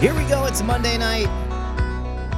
Here we go. It's Monday night.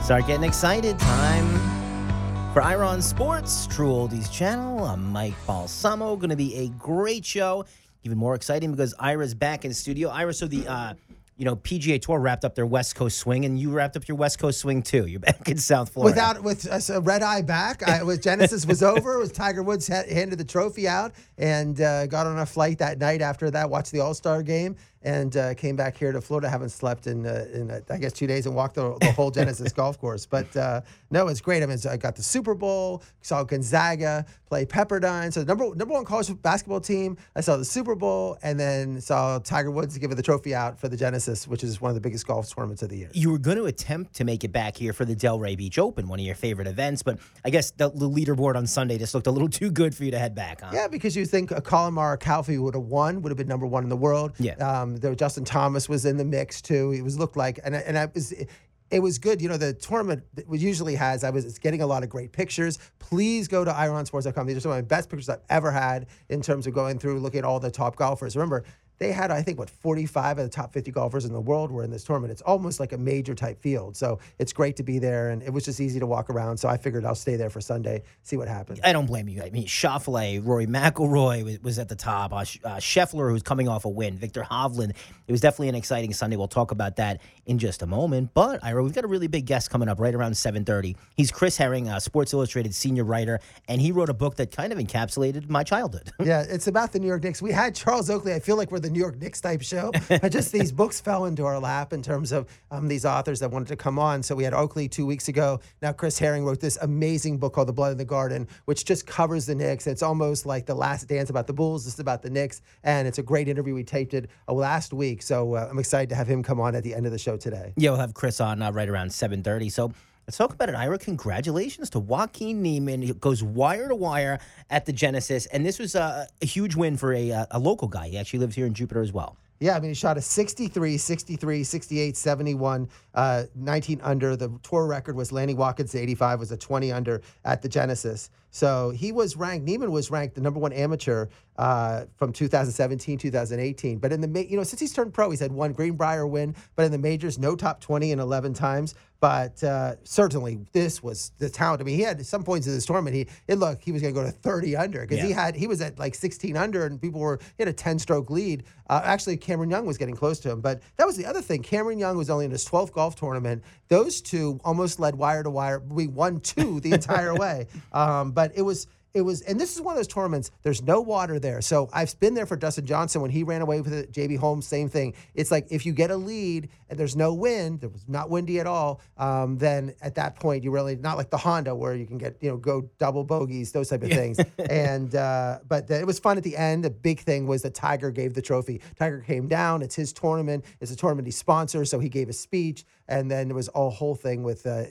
Start getting excited. Time for Ira on Sports, True Oldies channel. I'm Mike Balsamo. Going to be a great show. Even more exciting because Ira's back in studio. Ira, so the uh, you know PGA Tour wrapped up their West Coast swing, and you wrapped up your West Coast swing too. You're back in South Florida. Without with a red eye back, I, Genesis was over. Was Tiger Woods ha- handed the trophy out and uh, got on a flight that night after that. Watched the All Star game and uh, came back here to Florida. Haven't slept in uh, in uh, I guess two days and walked the, the whole Genesis golf course. But uh, no, it's great. I mean, I got the Super Bowl, saw Gonzaga play Pepperdine, so the number number one college basketball team. I saw the Super Bowl, and then saw Tiger Woods give the trophy out for the Genesis, which is one of the biggest golf tournaments of the year. You were going to attempt to make it back here for the Delray Beach Open, one of your favorite events, but I guess the, the leaderboard on Sunday just looked a little too good for you to head back. Huh? Yeah, because you think a Collin Morikawa would have won, would have been number one in the world. Yeah. Um, there, Justin Thomas was in the mix too. He was looked like, and I- and I was. It was good. You know, the tournament usually has, I was getting a lot of great pictures. Please go to ironsports.com. These are some of my best pictures I've ever had in terms of going through, looking at all the top golfers. Remember, they had, I think, what, 45 of the top 50 golfers in the world were in this tournament. It's almost like a major type field. So it's great to be there. And it was just easy to walk around. So I figured I'll stay there for Sunday, see what happens. I don't blame you. I mean, Schauffele, Rory McIlroy was, was at the top. Uh, uh, Scheffler, who's coming off a win. Viktor Hovland. It was definitely an exciting Sunday. We'll talk about that in just a moment. But Ira, we've got a really big guest coming up right around 7:30. He's Chris Herring, a Sports Illustrated senior writer, and he wrote a book that kind of encapsulated my childhood. Yeah, it's about the New York Knicks. We had Charles Oakley. I feel like we're the New York Knicks type show. But just these books fell into our lap in terms of um, these authors that wanted to come on. So we had Oakley two weeks ago. Now Chris Herring wrote this amazing book called The Blood in the Garden, which just covers the Knicks. It's almost like the last dance about the Bulls. This is about the Knicks. And it's a great interview. We taped it uh, last week. So uh, I'm excited to have him come on at the end of the show today. yeah, we'll have Chris on uh, right around 7:30. So. Let's talk about it, Ira. Congratulations to Joaquin Niemann. He goes wire to wire at the Genesis, and this was a, a huge win for a, uh, a local guy. He actually lives here in Jupiter as well. Yeah, I mean, he shot a 63, 63, 68, 71, uh, 19 under. The tour record was Lanny Wadkins, 85, was a 20 under at the Genesis. So he was ranked, Niemann was ranked the number one amateur uh, from 2017, 2018. But in the, you know, since he's turned pro, he's had one Greenbrier win, but in the majors, no top 20 in 11 times. But uh, certainly, this was the talent. I mean, he had some points in this tournament, he it looked he was going to go to 30 under because he had he was at like 16 under, and people were he had a 10 stroke lead. Uh, actually, Cameron Young was getting close to him, but that was the other thing. Cameron Young was only in his 12th golf tournament. Those two almost led wire to wire. We won two the entire way, um, but it was. It was, and this is one of those tournaments. There's no water there, so I've been there for Dustin Johnson when he ran away with it. JB Holmes, same thing. It's like if you get a lead and there's no wind, there was not windy at all. Um, then at that point, you really not like the Honda where you can get you know go double bogeys, those type of things. and uh, but the, it was fun at the end. The big thing was that Tiger gave the trophy. Tiger came down. It's his tournament. It's a tournament he sponsors, so he gave a speech. And then there was a whole thing with uh,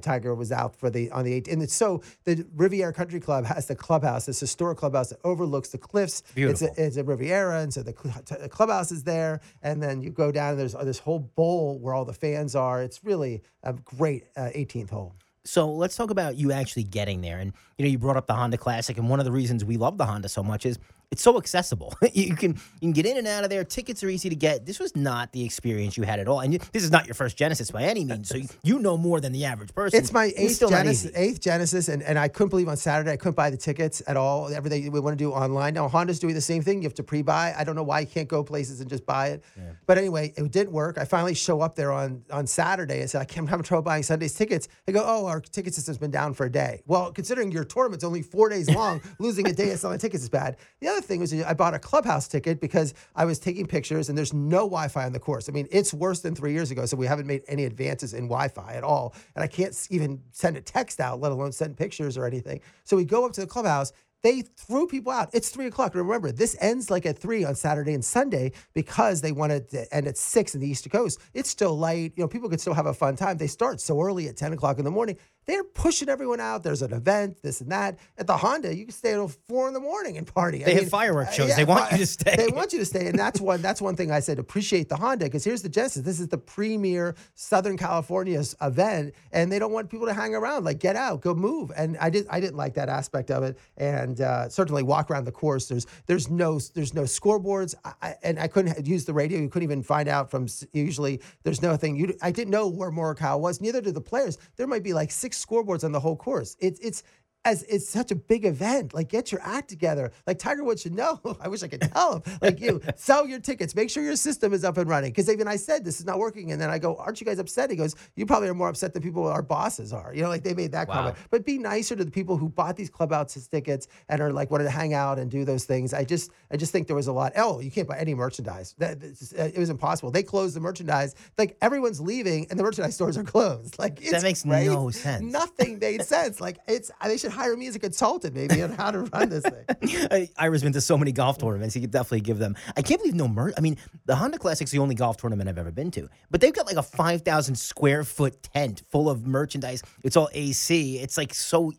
Tiger was out for the on the eight. And it's so the Riviera Country Club has the clubhouse, this historic clubhouse that overlooks the cliffs. Beautiful. It's a, it's a Riviera, and so the, cl- t- the clubhouse is there. And then you go down, and there's uh, this whole bowl where all the fans are. It's really a great uh, 18th hole. So let's talk about you actually getting there. And you know, you brought up the Honda Classic, and one of the reasons we love the Honda so much is it's so accessible. you can you can get in and out of there. Tickets are easy to get. This was not the experience you had at all, and you, this is not your first Genesis by any means. So you, you know more than the average person. It's my eighth not Genesis, eighth Genesis, and, and I couldn't believe on Saturday I couldn't buy the tickets at all. Everything we want to do online now. Honda's doing the same thing. You have to pre-buy. I don't know why you can't go places and just buy it. But anyway, it didn't work. I finally show up there on on Saturday and said I can't I'm having trouble buying Sunday's tickets. They go, oh, our ticket system's been down for a day. Well, considering your tournament's only four days long, losing a day of selling tickets is bad. The other thing was I bought a clubhouse ticket because I was taking pictures and there's no Wi-Fi on the course. I mean, it's worse than three years ago, so we haven't made any advances in Wi-Fi at all, and I can't even send a text out, let alone send pictures or anything. So we go up to the clubhouse. They threw people out. It's three o'clock. Remember, this ends like at three on Saturday and Sunday because they wanted to end at six in the East Coast. It's still light. You know, people could still have a fun time. They start so early at 10 o'clock in the morning. They're pushing everyone out. There's an event, this and that. At the Honda, you can stay until four in the morning and party. They have fireworks shows. They want you to stay. They want you to stay, and that's one. That's one thing I said. Appreciate the Honda because here's the Genesis. This is the premier Southern California's event, and they don't want people to hang around. Like, get out, go move. And I did. I didn't like that aspect of it. And uh, certainly walk around the course. There's there's no there's no scoreboards, I, and I couldn't use the radio. You couldn't even find out from. Usually, there's nothing. You I didn't know where Morikawa was. Neither did the players. There might be like six scoreboards on the whole course. It's it's as it's such a big event. Like, get your act together. Like Tiger Woods should know. I wish I could tell him. Like, you sell your tickets. Make sure your system is up and running. Because even I said this is not working, and then I go, "Aren't you guys upset?" He goes, "You probably are more upset than people our bosses are." You know, like they made that wow. comment. But be nicer to the people who bought these clubhouse tickets and are like wanted to hang out and do those things. I just, I just think there was a lot. Oh, you can't buy any merchandise. That it was impossible. They closed the merchandise. Like everyone's leaving, and the merchandise stores are closed. Like that makes right? no sense. Nothing made sense. Like it's they should hire me as a consultant maybe on how to run this thing. Ira's been to so many golf tournaments. He could definitely give them. I can't believe no merch. I mean, the Honda Classic's the only golf tournament I've ever been to, but they've got like a five thousand square foot tent full of merchandise. It's all AC. It's like so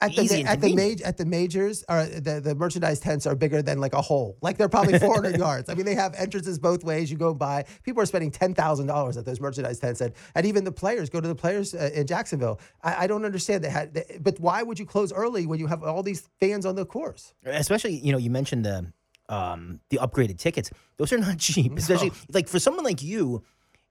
at the at the major at the majors or the, the merchandise tents are bigger than like a hole. Like they're probably 400 yards. I mean, they have entrances both ways. You go by. People are spending ten thousand dollars at those merchandise tents, and, and even the players go to the players uh, in Jacksonville. I, I don't understand that. They, but why would you close early when you have all these fans on the course? Especially, you know, you mentioned the um, the upgraded tickets. Those are not cheap. Especially no. like for someone like you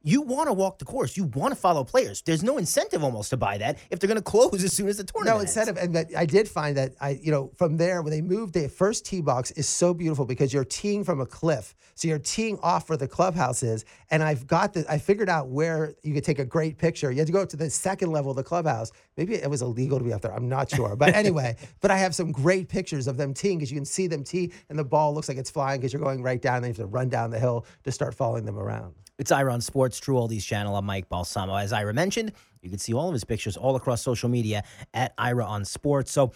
you want to walk the course. You want to follow players. There's no incentive almost to buy that if they're going to close as soon as the tournament. No incentive, and I did find that I, you know, from there when they moved, the first tee box is so beautiful because you're teeing from a cliff, so you're teeing off where the clubhouse is. And I've got the, I figured out where you could take a great picture. You had to go to the second level of the clubhouse. Maybe it was illegal to be up there. I'm not sure, but anyway, but I have some great pictures of them teeing because you can see them tee, and the ball looks like it's flying because you're going right down. And you have to run down the hill to start following them around. It's Ira on Sports, True Oldies channel. I'm Mike Balsamo. As Ira mentioned, you can see all of his pictures all across social media at Ira on Sports. So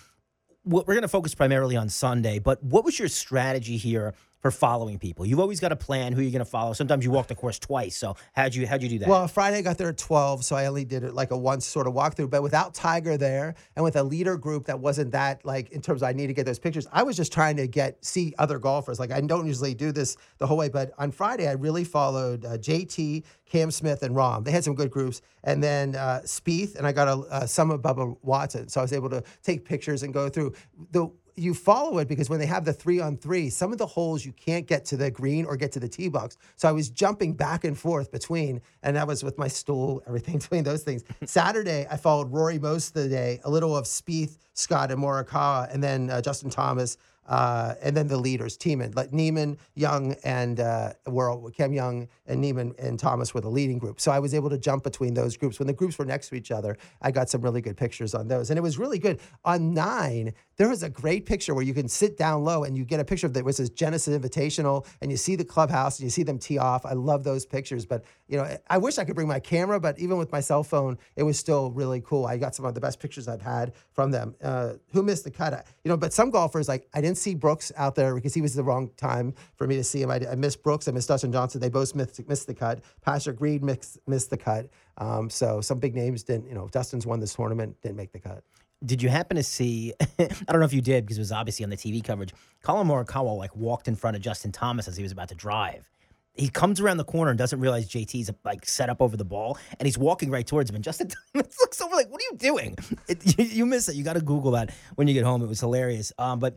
we're going to focus primarily on Sunday, but what was your strategy here for following people? You've always got a plan who you're going to follow. Sometimes you walk the course twice. So how'd you how'd you do that? Well, Friday I got there at 12, so I only did it like a once sort of walkthrough. But without Tiger there and with a leader group that wasn't that like in terms of I need to get those pictures, I was just trying to get see other golfers. Like I don't usually do this the whole way, but on Friday I really followed uh, JT, Cam Smith, and Rahm. They had some good groups, and then uh, Spieth, and I got a some of Bubba Watson. So I was able to take pictures and go through the you follow it because when they have the three on three, some of the holes you can't get to the green or get to the tee box. So I was jumping back and forth between, and that was with my stool, everything between those things. Saturday, I followed Rory most of the day, a little of Spieth, Scott, and Morikawa, and then uh, Justin Thomas. Uh, and then the leaders, Tiemann, like Niemann, Young, and uh, World, Cam Young and Niemann and Thomas were the leading group. So I was able to jump between those groups. When the groups were next to each other, I got some really good pictures on those, and it was really good. On nine, there was a great picture where you can sit down low and you get a picture of that was this Genesis Invitational, and you see the clubhouse and you see them tee off. I love those pictures, but you know, I wish I could bring my camera, but even with my cell phone, it was still really cool. I got some of the best pictures I've had from them. Uh, who missed the cut? You know, but some golfers like I didn't see Brooks out there because he was the wrong time for me to see him. I, I missed Brooks. I missed Dustin Johnson. They both missed, missed the cut. Patrick Reed missed, missed the cut. Um, so some big names didn't. You know, Dustin's won this tournament, didn't make the cut. Did you happen to see? I don't know if you did because it was obviously on the TV coverage. Collin Morikawa like walked in front of Justin Thomas as he was about to drive. He comes around the corner and doesn't realize JT's like set up over the ball, and he's walking right towards him. And Justin Thomas looks over like, "What are you doing?" It, you, you miss it. You got to Google that when you get home. It was hilarious. Um, but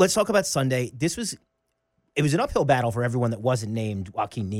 let's talk about Sunday. This was it was an uphill battle for everyone that wasn't named Joaquin.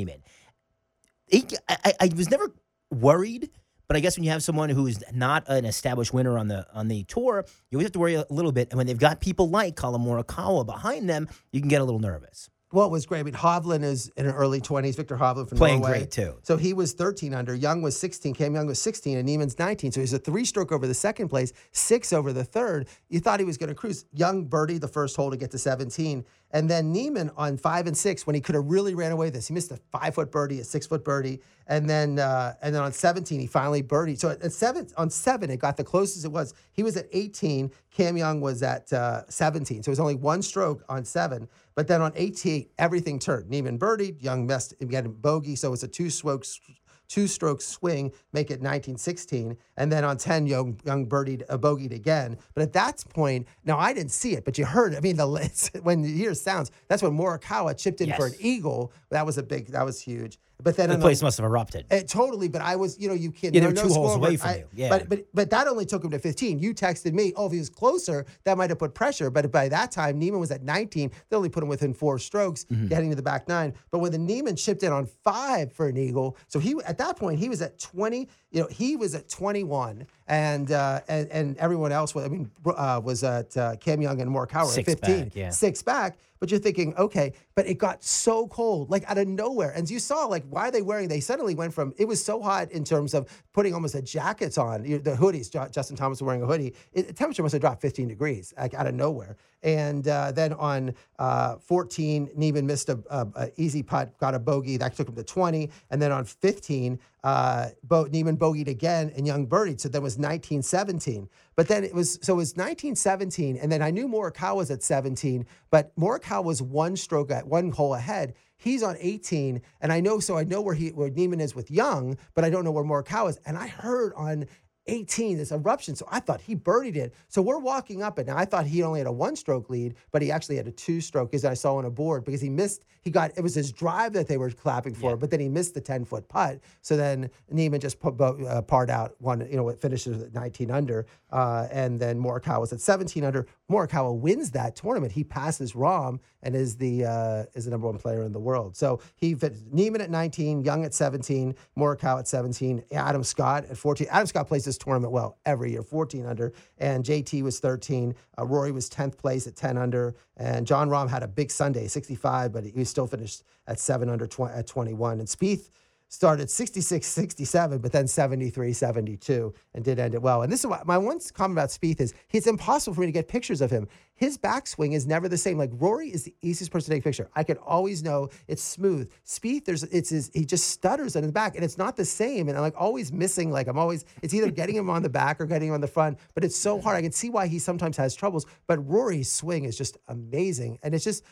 He, I, I was never worried, but I guess when you have someone who is not an established winner on the on the tour, you always have to worry a little bit. And when they've got people like Collin Morikawa behind them, you can get a little nervous. Well, it was great. I mean, Hovland is in her early 20s. Viktor Hovland from Playing Norway. great, too. So he was 13 under. Young was 16. Cam Young was 16, and Niemann's 19. So he's a three stroke over the second place, six over the third. You thought he was going to cruise. Young birdie the first hole to get to 17. And then Niemann on five and six, when he could have really ran away this, he missed a five foot birdie, a six foot birdie, and then uh, and then on 17 he finally birdied. So at seven on seven it got the closest it was. He was at 18. Cam Young was at uh, 17. So it was only one stroke on seven. But then on 18 everything turned. Niemann birdied. Young messed. He had a bogey. So it's a two strokes two stroke swing, make it 19 16. And then on 10, Young, young birdied a uh, bogeyed again. But at that point, now I didn't see it, but you heard, I mean, the when you hear sounds, that's when Morikawa chipped in Yes. for an eagle. That was a big, that was huge. But then The place must have erupted. it, totally, but I was, you know, you can't. Yeah, there no two holes away from I- you. Yeah. but but but that only took him to 15. You texted me, oh, if he was closer, that might have put pressure. But by that time, Niemann was at 19. They only put him within four strokes, Mm-hmm. getting to the back nine. But when the Niemann chipped in on five for an eagle, so he at that point he was at 20. You know, he was at 21, and uh, and and everyone else was. I mean, uh, was at uh, Cam Young and Morikawa at Six 15, back, yeah. six back. But you're thinking, okay, but it got so cold, like out of nowhere. And you saw, like, why are they wearing? They suddenly went from it was so hot in terms of putting almost a jackets on, you- the hoodies. Justin Thomas was wearing a hoodie. It, the temperature must have dropped 15 degrees, like out of nowhere. And uh, then on uh, 14, Niemann missed a, a, a easy putt, got a bogey that took him to 20. And then on 15, uh, Bo- Niemann bogeyed again and Young birdied. So then was 1917. But then it was so it was 1917, And then I knew Morikawa was at 17, but Morikawa was one stroke at one hole ahead. He's on 18, and I know so I know where he where Niemann is with Young, but I don't know where Morikawa is. And I heard on 18 this eruption, so I thought he birdied it. So we're walking up it. Now I thought he only had a one stroke lead, but he actually had a two stroke, as I saw on a board, because he missed. He got it was his drive that they were clapping for, but then he missed the 10 foot putt. So then Niemann just put, uh, parred out one. You know, it finishes at 19 under, uh, and then Morikawa was at 17 under. Morikawa wins that tournament. He passes Rahm and is the uh, is the number one player in the world. So he Niemann at 19, Young at 17, Morikawa at 17, Adam Scott at 14. Adam Scott plays this tournament well every year, 14 under, and JT was 13. Uh, Rory was 10th place at 10 under, and Jon Rahm had a big Sunday, 65, but he still finished at seven under tw- at 21. And Spieth started 66 67 but then 73 72 and did end it well. And this is what my one comment about Spieth is it's impossible for me to get pictures of him. His backswing is never the same. Like Rory is the easiest person to take a picture. I can always know it's smooth. Spieth there's it's his he just stutters in the back and it's not the same and I'm like always missing like I'm always it's either getting him on the back or getting him on the front but it's so hard. I can see why he sometimes has troubles but Rory's swing is just amazing and it's just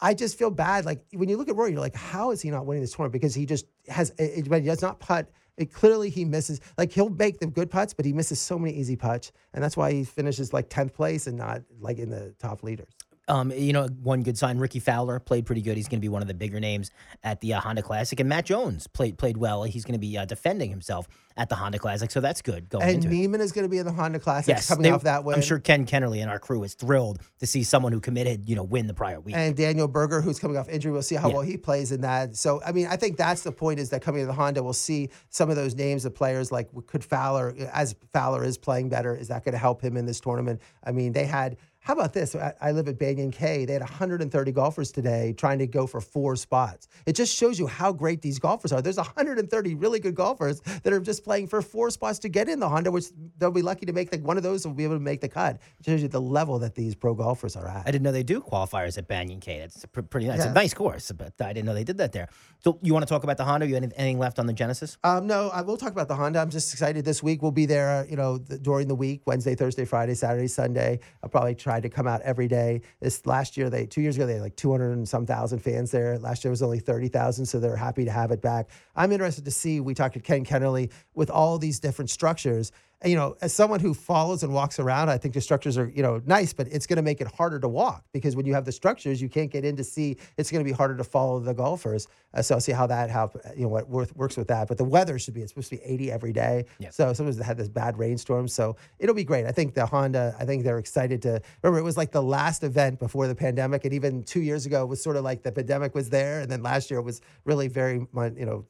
I just feel bad. Like when you look at Rory, you're like, how is he not winning this tournament? Because he just has, but he does not putt. It, clearly, he misses. Like he'll make the good putts, but he misses so many easy putts, and that's why he finishes like tenth place and not like in the top leaders. Um, you know, one good sign. Rickie Fowler played pretty good. He's going to be one of the bigger names at the uh, Honda Classic, and Matt Jones played played well. He's going to be uh, defending himself at the Honda Classic, so that's good going And into it. Niemann is going to be in the Honda Classic Yes, coming they- off that win. I'm sure Ken Kennerly and our crew is thrilled to see someone who committed, you know, win the prior week. and Daniel Berger, who's coming off injury. We'll see how Yeah. well he plays in that. So, I mean, I think that's the point is that coming to the Honda, we'll see some of those names of players like could Fowler, as Fowler is playing better, is that going to help him in this tournament? I mean, they had. How about this? I, I live at Banyan Cay. They had 130 golfers today trying to go for four spots. It just shows you how great these golfers are. There's 130 really good golfers that are just playing for four spots to get in the Honda, which they'll be lucky to make. Like one of those will be able to make the cut. It shows you the level that these pro golfers are at. I didn't know they do qualifiers at Banyan Cay. That's pr- pretty nice. It's Yeah. a nice course, but I didn't know they did that there. So you want to talk about the Honda? You have anything left on the Genesis? Um, no, I will talk about the Honda. I'm just excited this week. We'll be there, you know, during the week, Wednesday, Thursday, Friday, Saturday, Sunday. I'll probably try to come out every day. This last year, they two years ago they had like 200 and some thousand fans there. Last year was only 30,000, so they're happy to have it back. I'm interested to see. We talked to Ken Kennerly with all these different structures. You know, as someone who follows and walks around, I think the structures are, you know, nice, but it's going to make it harder to walk because when you have the structures, you can't get in to see. It's going to be harder to follow the golfers. Uh, so I'll see how that how you know what worth, works with that. But the weather should be it's supposed to be 80 every day. Yeah. So sometimes they had this bad rainstorm. So it'll be great. I think the Honda. I think they're excited to remember. It was like the last event before the pandemic, and even two years ago it was sort of like the pandemic was there, and then last year it was really very you know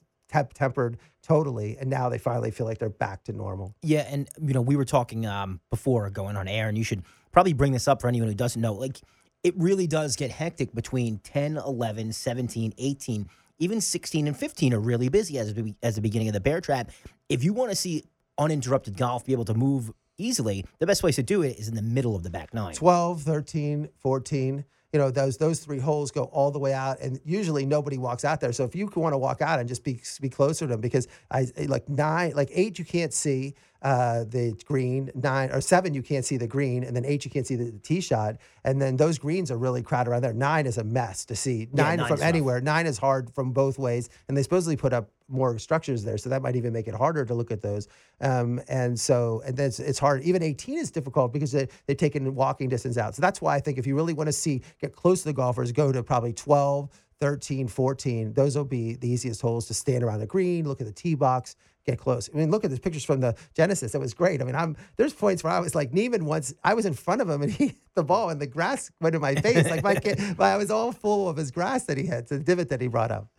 tempered totally, and now they finally feel like they're back to normal. Yeah, and you know, we were talking um, before going on air, and you should probably bring this up for anyone who doesn't know. Like, it really does get hectic between 10, 11, 17, 18, even 16 and 15 are really busy as as the beginning of the bear trap. If you want to see uninterrupted golf be able to move easily, the best place to do it is in the middle of the back nine. 12, 13, 14. You know, those those three holes go all the way out, and usually nobody walks out there. So if you want to walk out and just be be closer to them, because I like nine, like eight, you can't see. Uh, the green. Nine or seven, you can't see the green, and then eight, you can't see the, the tee shot. And then those greens are really crowded around there. Nine is a mess to see. Nine nine's from rough. anywhere. Nine is hard from both ways, and they supposedly put up more structures there, so that might even make it harder to look at those. Um, and so, and then it's, it's hard. Even 18 is difficult because they, they've taken walking distance out. So that's why I think if you really want to see get close to the golfers, go to probably 12, 13, 14. Those will be the easiest holes to stand around the green, look at the tee box, get close. I mean, look at the pictures from the Genesis. That was great. I mean, I'm there's points where I was like Niemann once. I was in front of him and he hit the ball and the grass went in my face. Like my kid, I was all full of his grass that he had, the divot that he brought up.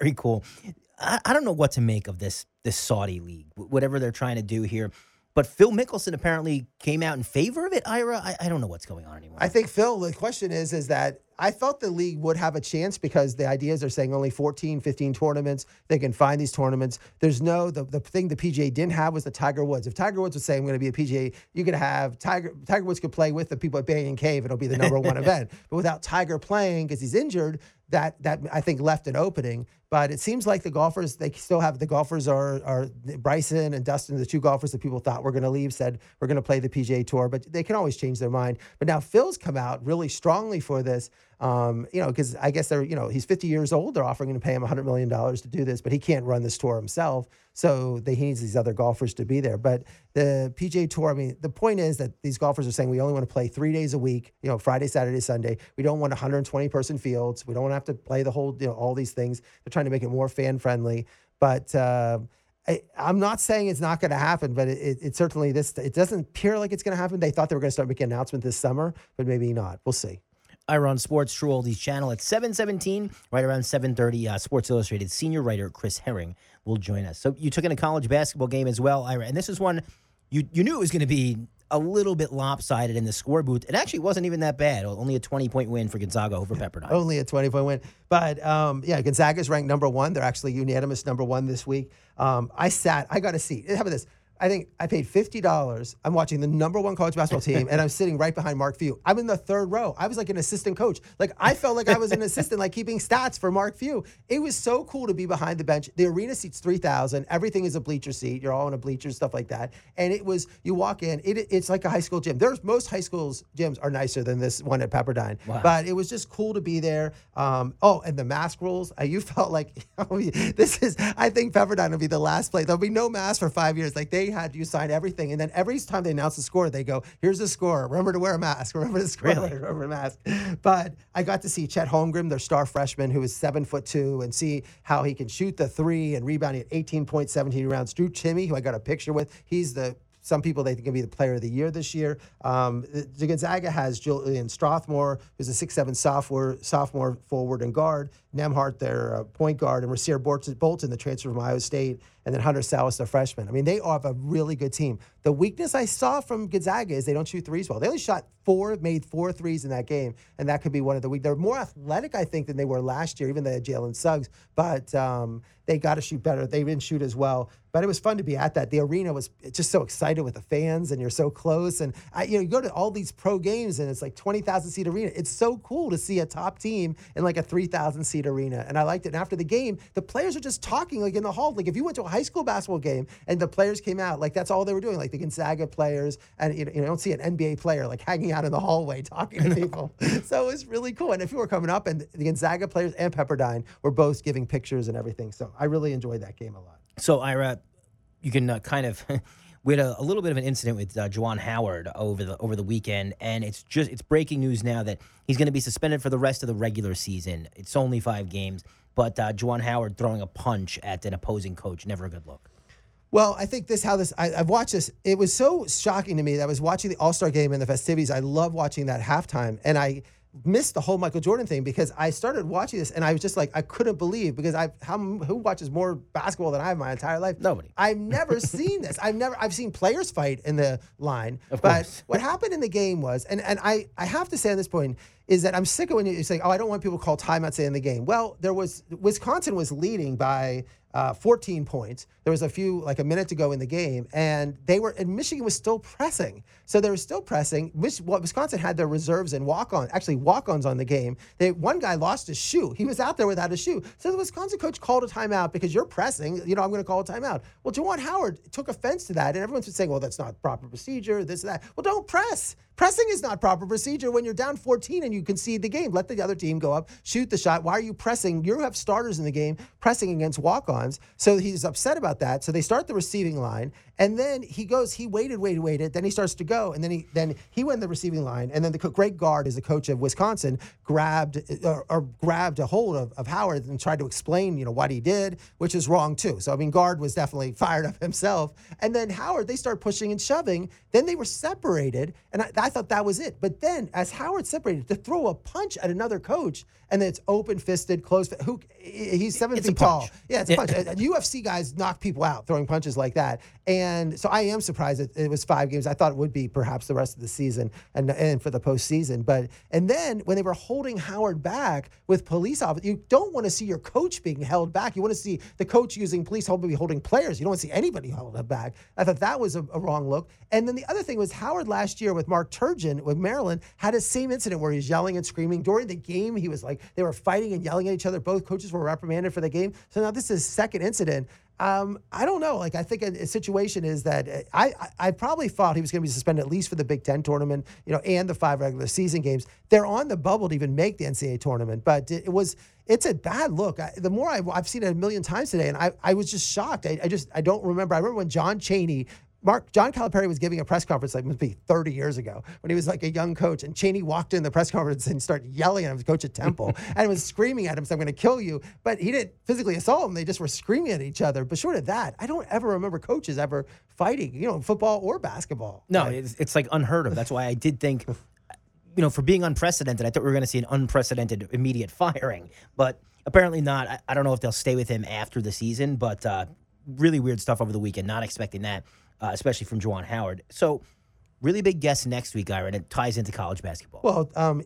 Very cool. I, I don't know what to make of this this Saudi league, whatever they're trying to do here. But Phil Mickelson apparently came out in favor of it. Ira, I, I don't know what's going on anymore. I think Phil, the question is, is that I thought the league would have a chance because the ideas are saying only 14, 15 tournaments. They can find these tournaments. There's no the, the thing the PGA didn't have was the Tiger Woods. If Tiger Woods was saying I'm going to be a PGA, you could have Tiger Tiger Woods could play with the people at Banyan Cay. It'll be the number one event. But without Tiger playing because he's injured, that that I think left an opening. But it seems like the golfers they still have the golfers are are Bryson and Dustin, the two golfers that people thought were going to leave, said we're going to play the PGA Tour, but they can always change their mind. But now Phil's come out really strongly for this. Um, you know, because I guess they're, you know, he's 50 years old. They're offering to pay him $100 million to do this, but he can't run this tour himself. So they, he needs these other golfers to be there. But the PGA Tour, I mean, the point is that these golfers are saying we only want to play three days a week, you know, Friday, Saturday, Sunday. We don't want 120 person fields. We don't want to have to play the whole, you know, all these things. They're trying to make it more fan friendly. But, uh, I, I'm not saying it's not going to happen, but it, it, it certainly this it doesn't appear like it's going to happen. They thought they were going to start making an announcement this summer, but maybe not. We'll see. Ira on Sports True Oldies channel at 717, right around 730. Uh, Sports Illustrated senior writer Chris Herring will join us. So you took in a college basketball game as well, Ira, and this is one you you knew it was going to be a little bit lopsided in the score booth. It actually wasn't even that bad. Only a 20 point win for Gonzaga over Pepperdine. Only a 20 point win. But um, yeah, Gonzaga's ranked number one. They're actually unanimous number one this week. Um, I sat, I got a seat. How about this? I think I paid fifty dollars. I'm watching the number one college basketball team, and I'm sitting right behind Mark Few. I'm in the third row. I was like an assistant coach. Like I felt like I was an assistant, like keeping stats for Mark Few. It was so cool to be behind the bench. The arena seats three thousand. Everything is a bleacher seat. You're all in a bleacher, stuff like that. And it was you walk in. It, it's like a high school gym. There's most high schools gyms are nicer than this one at Pepperdine. Wow. But it was just cool to be there. Um, oh, and the mask rules. Uh, you felt like this is. I think Pepperdine will be the last place. There'll be no mask for five years. Like they had you sign everything, and then every time they announce the score, they go, "Here's the score. Remember to wear a mask. Remember to score. Really? Remember a mask." But I got to see Chet Holmgren, their star freshman, who is seven foot two, and see how he can shoot the three and rebounding at 18 points, 17 rounds. Drew Timme, who I got a picture with, he's the some people they think can be the player of the year this year. Um, the, Gonzaga has Julian Strawther, who's a six-seven sophomore, sophomore forward and guard. Nembhard, their uh, point guard, and Rasir Bolton, the transfer from Iowa State, and then Hunter Sallis, the freshman. I mean, they have a really good team. The weakness I saw from Gonzaga is they don't shoot threes well. They only shot four, made four threes in that game, and that could be one of the weak. They're more athletic, I think, than they were last year, even though they had Jalen Suggs. But um, they got to shoot better. They didn't shoot as well. But it was fun to be at that. The arena was just so excited with the fans, and you're so close. And I, you know, you go to all these pro games, and it's like 20,000 seat arena. It's so cool to see a top team in like a 3,000 seat arena. And I liked it. And after the game, the players are just talking like in the hall. Like if you went to a high school basketball game and the players came out, like that's all they were doing. Like the Gonzaga players, and you know, you don't see an NBA player like hanging out in the hallway talking to people. so it was really cool. And if you were coming up, and the Gonzaga players and Pepperdine were both giving pictures and everything. So I really enjoyed that game a lot. So, Ira, you can uh, kind of. We had a, a little bit of an incident with uh, Juwan Howard over the over the weekend, and it's just it's breaking news now that he's going to be suspended for the rest of the regular season. It's only five games, but uh, Juwan Howard throwing a punch at an opposing coach, never a good look. Well, I think this how this I, I've watched this. It was so shocking to me that I was watching the All Star game and the festivities. I love watching that halftime, and I missed the whole Michael Jordan thing because I started watching this and I was just like I couldn't believe because I how who watches more basketball than I have my entire life? Nobody. I've never seen this. I've never I've seen players fight in the line, Of but course. what happened in the game was, and and I I have to say at this point is that I'm sick of when you say, oh, I don't want people to call timeouts in the game. Well, there was Wisconsin was leading by uh, 14 points. There was a few, like a minute to go in the game, and they were, and Michigan was still pressing. So they were still pressing. Wisconsin had their reserves and walk on, actually walk ons on the game. They, one guy lost his shoe. He was out there without a shoe. So the Wisconsin coach called a timeout because you're pressing. You know, I'm going to call a timeout. Well, Juwan Howard took offense to that, and everyone's saying, well, that's not proper procedure, this, that. Well, don't press. Pressing is not proper procedure when you're down 14 and you concede the game. Let the other team go up, shoot the shot. Why are you pressing? You have starters in the game pressing against walk ons. So he's upset about that. So they start the receiving line. And then he goes, he waited, waited, waited. Then he starts to go. And then he then he went in the receiving line. And then the Greg Gard, is the coach of Wisconsin, grabbed or, or grabbed a hold of, of Howard and tried to explain, you know, what he did, which is wrong too. So I mean, Gard was definitely fired up himself. And then Howard, they start pushing and shoving. Then they were separated. And I, I thought that was it. But then as Howard separated to throw a punch at another coach, and then it's open fisted, closed. Who he's seven it's feet tall. Yeah, it's a punch. UFC guys knock people out throwing punches like that. And so I am surprised that it was five games. I thought it would be perhaps the rest of the season and and for the postseason. But and then when they were holding Howard back with police officers, you don't want to see your coach being held back. You want to see the coach using police hold maybe holding players. You don't want to see anybody held back. I thought that was a, a wrong look. And then the other thing was Howard last year with Mark Turgeon with Maryland had a same incident where he was yelling and screaming during the game. He was like they were fighting and yelling at each other. Both coaches were reprimanded for the game. So now this is second incident. Um, I don't know. Like I think a, a situation is that uh, I, I, I probably thought he was going to be suspended at least for the Big Ten tournament, you know, and the five regular season games. They're on the bubble to even make the NCAA tournament, but it, was it's a bad look. I, the more I've, I've, seen it a million times today, and I, I was just shocked. I, I just I don't remember. I remember when John Chaney Mark John Calipari was giving a press conference like must be 30 years ago when he was like a young coach, and Chaney walked in the press conference and started yelling at him, coach at Temple, and was screaming at him, "So I'm going to kill you." But he didn't physically assault him; they just were screaming at each other. But short of that, I don't ever remember coaches ever fighting, you know, football or basketball. No, it's, it's like unheard of. That's why I did think. You know, for being unprecedented, I thought we were going to see an unprecedented immediate firing, but apparently not. I, I, don't know if they'll stay with him after the season, but uh, really weird stuff over the weekend. Not expecting that uh, especially from Juwan Howard. So, really big guest next week, Ira, and it ties into college basketball. Well, um,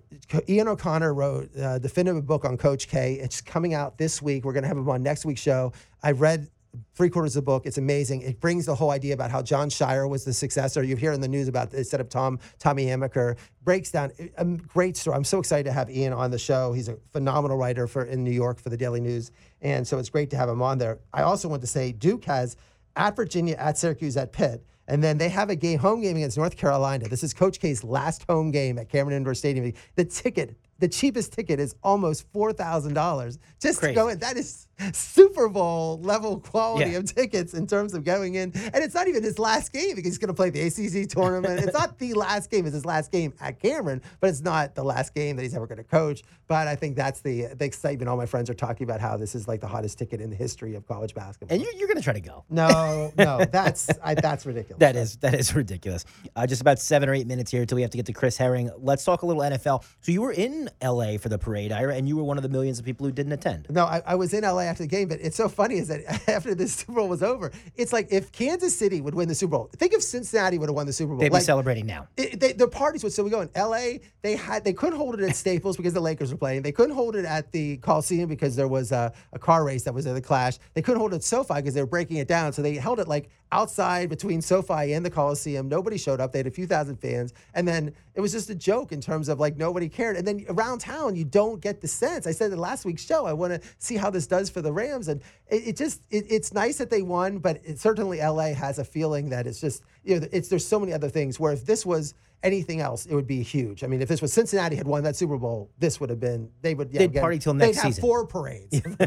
Ian O'Connor wrote a definitive book on Coach K. It's coming out this week. We're going to have him on next week's show. I read three quarters of the book. It's amazing. It brings the whole idea about how Jon Scheyer was the successor. You hear in the news about instead of Tom Tommy Amaker breaks down a great story. I'm so excited to have Ian on the show. He's a phenomenal writer for in New York for the Daily News, and so it's great to have him on there. I also want to say Duke has at Virginia, at Syracuse, at Pitt. And then they have a game, home game against North Carolina. This is Coach K's last home game at Cameron Indoor Stadium. The ticket the cheapest ticket is almost four thousand dollars just Crazy. to go in. That is Super Bowl level quality yeah. of tickets in terms of going in, and it's not even his last game because he's going to play the ACC tournament. it's not the last game; it's his last game at Cameron, but it's not the last game that he's ever going to coach. But I think that's the the excitement. All my friends are talking about how this is like the hottest ticket in the history of college basketball. And you're, you're going to try to go? No, no, that's I, that's ridiculous. That is that is ridiculous. Uh, just about seven or eight minutes here until we have to get to Chris Herring. Let's talk a little NFL. So you were in LA for the parade, Ira, and you were one of the millions of people who didn't attend. No, I, I, was in LA after the game, but it's so funny is that after the Super Bowl was over, it's like if Kansas City would win the Super Bowl, think if Cincinnati would have won the Super Bowl. They'd like, be celebrating now. It, they, the parties would still be going. LA, they had they couldn't hold it at Staples because the Lakers were playing. They couldn't hold it at the Coliseum because there was a, a car race that was at the Clash. They couldn't hold it at SoFi because they were breaking it down. So they held it like outside between SoFi and the Coliseum. Nobody showed up. They had a few thousand fans. And then it was just a joke in terms of like nobody cared. And then around town, you don't get the sense. I said in last week's show, I want to see how this does for the Rams. And it, it just, it, it's nice that they won, but it, certainly LA has a feeling that it's just, you know, it's, there's so many other things where if this was, anything else, it would be huge. I mean, if this was Cincinnati had won that Super Bowl, this would have been they would. Yeah, they'd party till next season. Have four parades.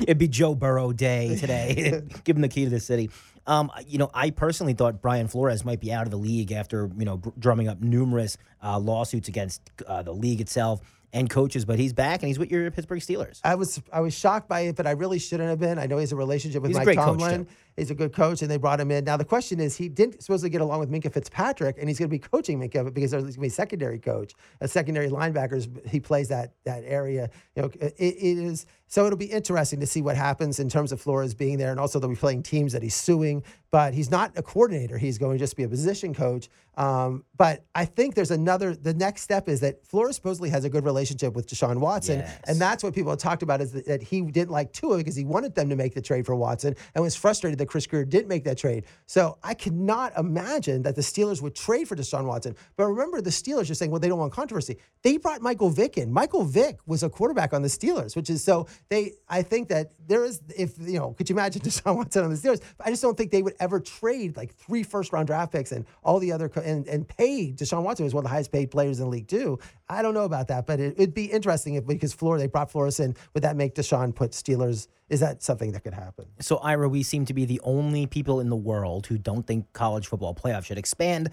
It'd be Joe Burrow Day today. Give him the key to the city. Um, you know, I personally thought Brian Flores might be out of the league after you know drumming up numerous uh, lawsuits against uh, the league itself and coaches, but he's back and he's with your Pittsburgh Steelers. I was I was shocked by it, but I really shouldn't have been. I know he has a relationship with he's Mike Tomlin. He's a good coach, and they brought him in. Now the question is, he didn't supposedly get along with Minkah Fitzpatrick, and he's going to be coaching Minkah because there's going to be a secondary coach, a secondary linebackers. He plays that that area. You know, it, it is So it'll be interesting to see what happens in terms of Flores being there, and also they'll be playing teams that he's suing. But he's not a coordinator; he's going to just be a position coach. Um, but I think there's another. The next step is that Flores supposedly has a good relationship with Deshaun Watson, Yes. and that's what people have talked about is that, that he didn't like Tua because he wanted them to make the trade for Watson and was frustrated that Chris Grier didn't make that trade. So I cannot imagine that the Steelers would trade for Deshaun Watson. But remember, the Steelers are saying, well, they don't want controversy. They brought Michael Vick in. Michael Vick was a quarterback on the Steelers, which is so they. I think that there is, if you know, could you imagine Deshaun Watson on the Steelers? I just don't think they would ever trade like three first round draft picks and all the other and and pay Deshaun Watson who's one of the highest paid players in the league too. I don't know about that, but it, it'd be interesting if because Flores they brought Flores in. Would that make Deshaun put Steelers? Is that something that could happen? So, Ira, we seem to be the only people in the world who don't think college football playoff should expand.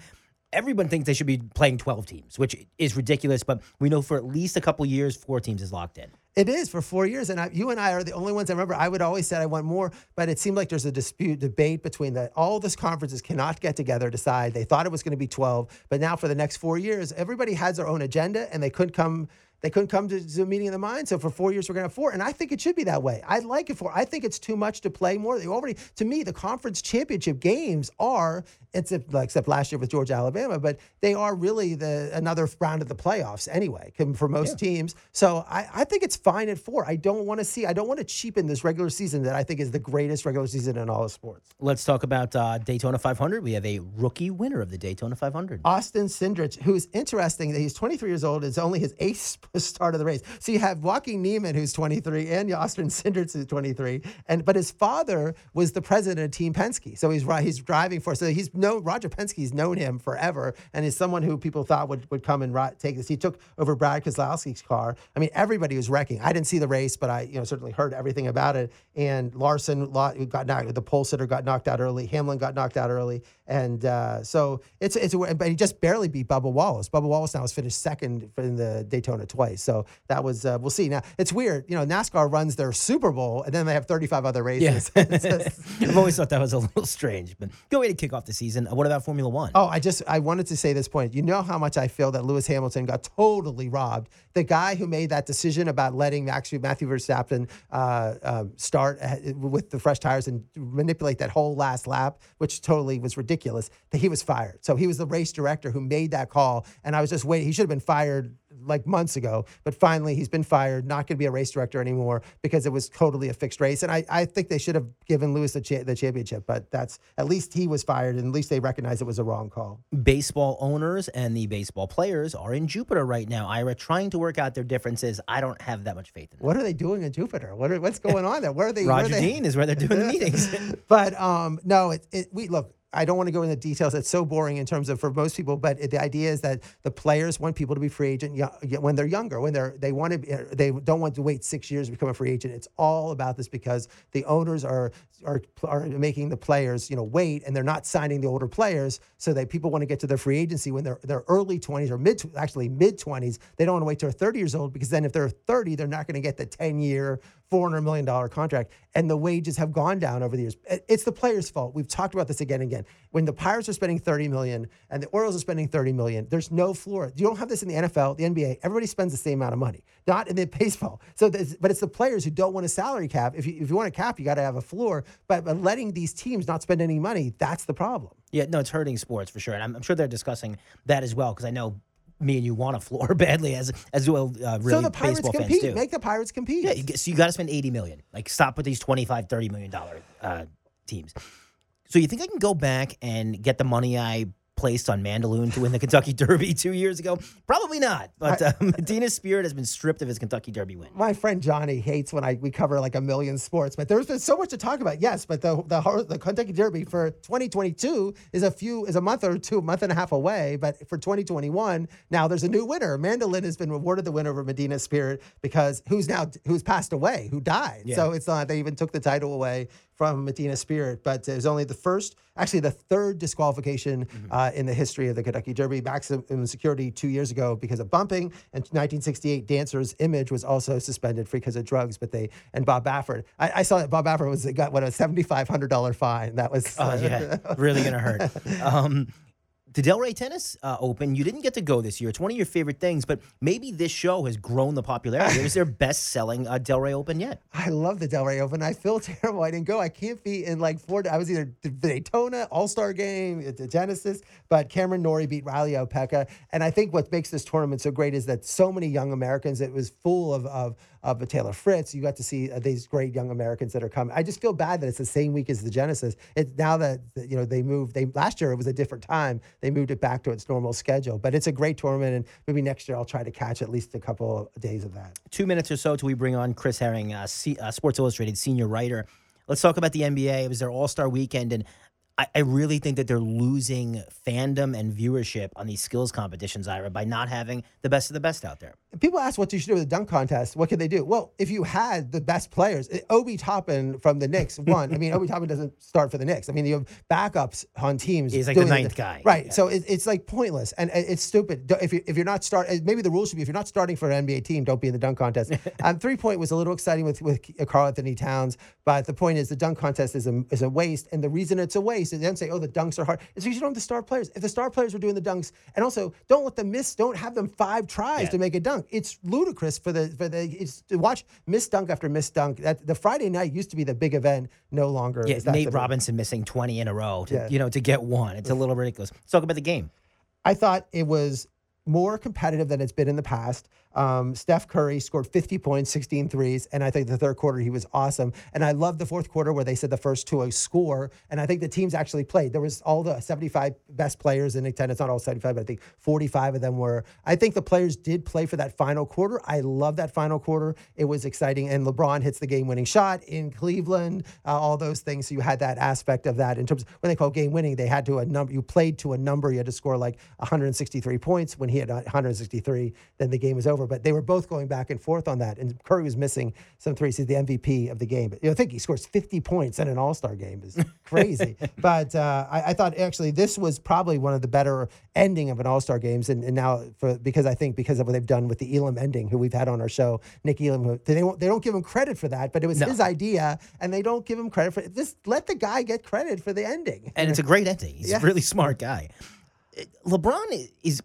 Everyone thinks they should be playing 12 teams, which is ridiculous, but we know for at least a couple years, four teams is locked in. It is for four years, and I, you and I are the only ones. I remember I would always said I want more, but it seemed like there's a dispute, debate between that. all these conferences cannot get together decide. They thought it was going to be 12, but now for the next four years, everybody has their own agenda, and they couldn't come. They couldn't come to, a meeting of the mind. So for four years, we're going to have four, and I think it should be that way. I like it for. I think it's too much to play more. They already, to me, the conference championship games are except except last year with Georgia, Alabama, but they are really the another round of the playoffs anyway for most teams. So I, I think it's fine at four. I don't want to see. I don't want to cheapen this regular season that I think is the greatest regular season in all of sports. Let's talk about uh, Daytona 500. We have a rookie winner of the Daytona 500. Austin Cindric, who's interesting that he's 23 years old. It's only his eighth start of the race. So you have Joaquin Niemann, who's 23, and Austin Cindric, who's 23. And but his father was the president of Team Penske, so he's he's driving for. So he's known Roger Penske's known him forever, and is someone who people thought would would come and take this. He took over Brad Keselowski's car. I mean, everybody was wrecking. I didn't see the race, but I you know certainly heard everything about it. And Larson got knocked. The pole sitter got knocked out early. Hamlin got knocked out early, and uh, so it's it's. But he just barely beat Bubba Wallace. Bubba Wallace now has finished second in the Daytona twice. So that was uh, we'll see. Now it's weird. You know, NASCAR runs their Super Bowl, and then they have 35 other races. Just- I've always thought that was a little strange, but good way to kick off the season. Uh, What about Formula One? Oh, I just I wanted to say this point. You know how much I feel that Lewis Hamilton got totally robbed. The guy who made that decision about letting Max, Matthew Verstappen uh, um, start uh, with the fresh tires and manipulate that whole last lap, which totally was ridiculous. That he was fired. So he was the race director who made that call, and I was just waiting. He should have been fired like months ago, but finally he's been fired, not going to be a race director anymore because it was totally a fixed race. And I, I think they should have given Lewis the, cha- the championship, but that's at least he was fired and at least they recognize it was a wrong call. Baseball owners and the baseball players are in Jupiter right now, Ira, trying to work out their differences. I don't have that much faith in them. What are they doing in Jupiter? What are, what's going on there? Where are they? where are Roger they- Dean is where they're doing the meetings. but um, no, it, it, we look. I don't want to go into details. It's so boring in terms of for most people. But the idea is that the players want people to be free agent when they're younger, when they're they want to be, er, they don't want to wait six years to become a free agent. It's all about this because the owners are are are making the players you know wait, and they're not signing the older players so that people want to get to their free agency when they're they're early twenties or mid actually mid twenties. They don't want to wait till they're thirty years old because then if they're thirty, they're not going to get the ten year $400 million contract, and the wages have gone down over the years. It's the players' fault. We've talked about this again and again. When the Pirates are spending 30 million and the Orioles are spending 30 million, there's no floor. You don't have this in the NFL, the NBA. Everybody spends the same amount of money, not in the baseball. So, but it's the players who don't want a salary cap. If you, if you want a cap, you got to have a floor. But, but letting these teams not spend any money, that's the problem. Yeah, no, it's hurting sports for sure, and I'm, I'm sure they're discussing that as well because I know me and you want a floor badly as as well. Uh, really, so the Pirates baseball fans compete. do. Make the Pirates compete. Yeah, you so you got to spend 80 million. Like stop with these 25, 30 million dollar uh, teams. So you think I can go back and get the money I placed on Mandaloun to win the Kentucky Derby two years ago? Probably not. But uh, Medina's spirit has been stripped of his Kentucky Derby win. my friend Johnny hates when I we cover like a million sports, but there's been so much to talk about. Yes, but the the the Kentucky Derby for 2022 is a few is a month or two, month and a half away. But for 2021, now there's a new winner. Mandaloun has been awarded the winner over Medina Spirit because who's now who's passed away, who died. Yeah. So it's not they even took the title away from Medina Spirit, but it was only the first, actually the third disqualification uh, in the history of the Kentucky Derby. Maximum security two years ago because of bumping, and 1968 Dancer's image was also suspended for because of drugs. But they and Bob Baffert, I, I saw that Bob Baffert was got what a seventy five hundred dollar fine. That was Oh yeah, really gonna hurt. Um, the Delray Tennis uh, Open, you didn't get to go this year. It's one of your favorite things, but maybe this show has grown the popularity. it was their best selling uh, Delray Open yet. I love the Delray Open. I feel terrible. I didn't go. I can't be in like four. I was either Daytona, All Star Game, the Genesis, but Cameron Norrie beat Reilly Opelka. And I think what makes this tournament so great is that so many young Americans, it was full of, of, of Taylor Fritz. You got to see uh, these great young Americans that are coming. I just feel bad that it's the same week as the Genesis. It's now that, you know, they moved, they last year it was a different time. They moved it back to its normal schedule. But it's a great tournament, and maybe next year I'll try to catch at least a couple of days of that. Two minutes or so till we bring on Chris Herring, uh, C- uh, Sports Illustrated senior writer. Let's talk about the NBA. It was their All Star weekend, and I, I really think that they're losing fandom and viewership on these skills competitions, Ira, by not having the best of the best out there. People ask what you should do with the dunk contest. What can they do? Well, if you had the best players, eh, Obi Toppin from the Knicks won. I mean, Obi Toppin doesn't start for the Knicks. I mean, you have backups on teams. He's like the ninth guy, right? Yeah. So it, it's like pointless and it's stupid. If you if you're not start, eh, maybe the rule should be if you're not starting for an NBA team, don't be in the dunk contest. um, three point was a little exciting with with Karl-Anthony Towns, but the point is the dunk contest is a is a waste, and the reason it's a waste is they don't say, oh, the dunks are hard. It's because you don't have the star players. If the star players were doing the dunks, and also don't let them miss, don't have them five tries yeah. to make a dunk. It's ludicrous for the for the it's to watch miss dunk after miss dunk. That the Friday night used to be the big event, no longer. Yeah, Nate Robinson missing twenty in a row to yeah. you know to get one. It's a little ridiculous. Let's talk about the game. I thought it was more competitive than it's been in the past. Um, Steph Curry scored 50 points, 16 threes, and I think the third quarter he was awesome. And I love the fourth quarter where they said the first two a score, and I think the teams actually played. There was all the 75 best players in attendance, not all 75, but I think 45 of them were. I think the players did play for that final quarter. I love that final quarter. It was exciting, and LeBron hits the game-winning shot in Cleveland. Uh, all those things. So you had that aspect of that in terms of when they call game-winning, they had to a number. You played to a number. You had to score like 163 points. When he had 163, then the game was over over, but they were both going back and forth on that. And Curry was missing some threes. He's the MVP of the game. But you know, I think he scores 50 points in an All Star game is crazy. but uh, I, I, thought actually this was probably one of the better ending of an All Star games. And, and, now for because I think because of what they've done with the Elam ending, who we've had on our show, Nick Elam, they don't, they don't give him credit for that, but it was no. his idea, and they don't give him credit for it. Just let the guy get credit for the ending. And it's a great ending. He's yeah. a really smart guy. LeBron is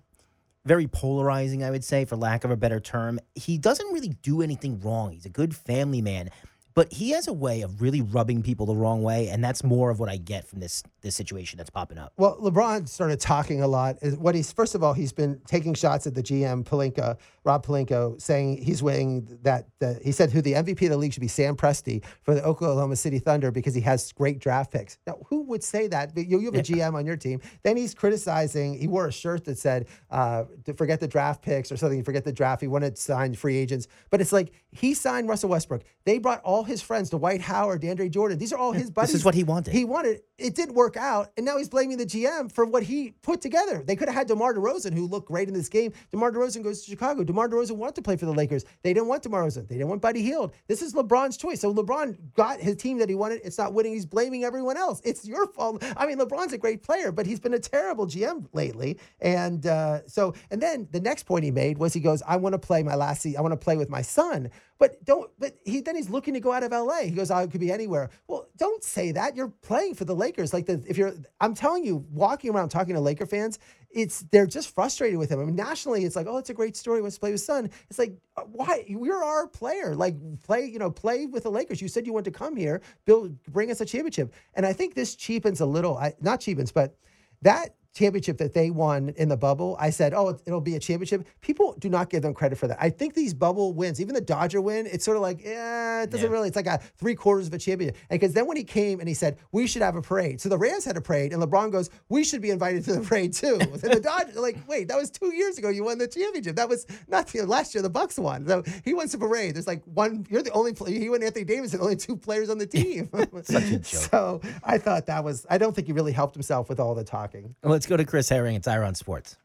very polarizing, I would say, for lack of a better term. He doesn't really do anything wrong. He's a good family man. But he has a way of really rubbing people the wrong way, and that's more of what I get from this this situation that's popping up. Well, LeBron started talking a lot. What he's first of all, he's been taking shots at the GM Pelinka, Rob Pelinka, saying he's weighing that, that he said who the MVP of the league should be Sam Presti for the Oklahoma City Thunder because he has great draft picks. Now, who would say that? You, you have a GM on your team. Then he's criticizing. He wore a shirt that said uh, forget the draft picks or something. Forget the draft. He wanted to sign free agents, but it's like he signed Russell Westbrook. They brought all his friends, Dwight Howard, DeAndre Jordan. These are all his buddies. This is what he wanted. He wanted. It didn't work out, and now he's blaming the GM for what he put together. They could have had DeMar DeRozan, who looked great in this game. DeMar DeRozan goes to Chicago. DeMar DeRozan wanted to play for the Lakers. They didn't want DeMar DeRozan. They didn't want Buddy Hield. This is LeBron's choice. So LeBron got his team that he wanted. It's not winning. He's blaming everyone else. It's your fault. I mean, LeBron's a great player, but he's been a terrible GM lately. And uh, so, and then the next point he made was he goes, "I want to play my last season. I want to play with my son." But don't. But he then he's looking to go out of LA. He goes, "I oh, could be anywhere." Well, don't say that. You're playing for the Lakers. Like the if you're, I'm telling you, walking around talking to Laker fans, it's they're just frustrated with him. I mean, nationally, it's like, oh, it's a great story. Wants to play with son. It's like, uh, why? You're our player. Like, play, you know, play with the Lakers. You said you want to come here, build, bring us a championship. And I think this cheapens a little. I, not cheapens, but that championship that they won in the bubble, I said, oh, it'll be a championship. People do not give them credit for that. I think these bubble wins, even the Dodger win, it's sort of like, yeah, it doesn't yeah. really, it's like a three quarters of a championship. And because then when he came and he said, we should have a parade. So the Rams had a parade, and LeBron goes, we should be invited to the parade too. and the Dodgers, like, wait, that was two years ago. You won the championship. That was not the, last year, the Bucks won. So he wins the parade. There's like one, you're the only player, he and Anthony Davis are the only two players on the team. Such a joke. So I thought that was, I don't think he really helped himself with all the talking. Let's go to Chris Herring. It's Ira on Sports.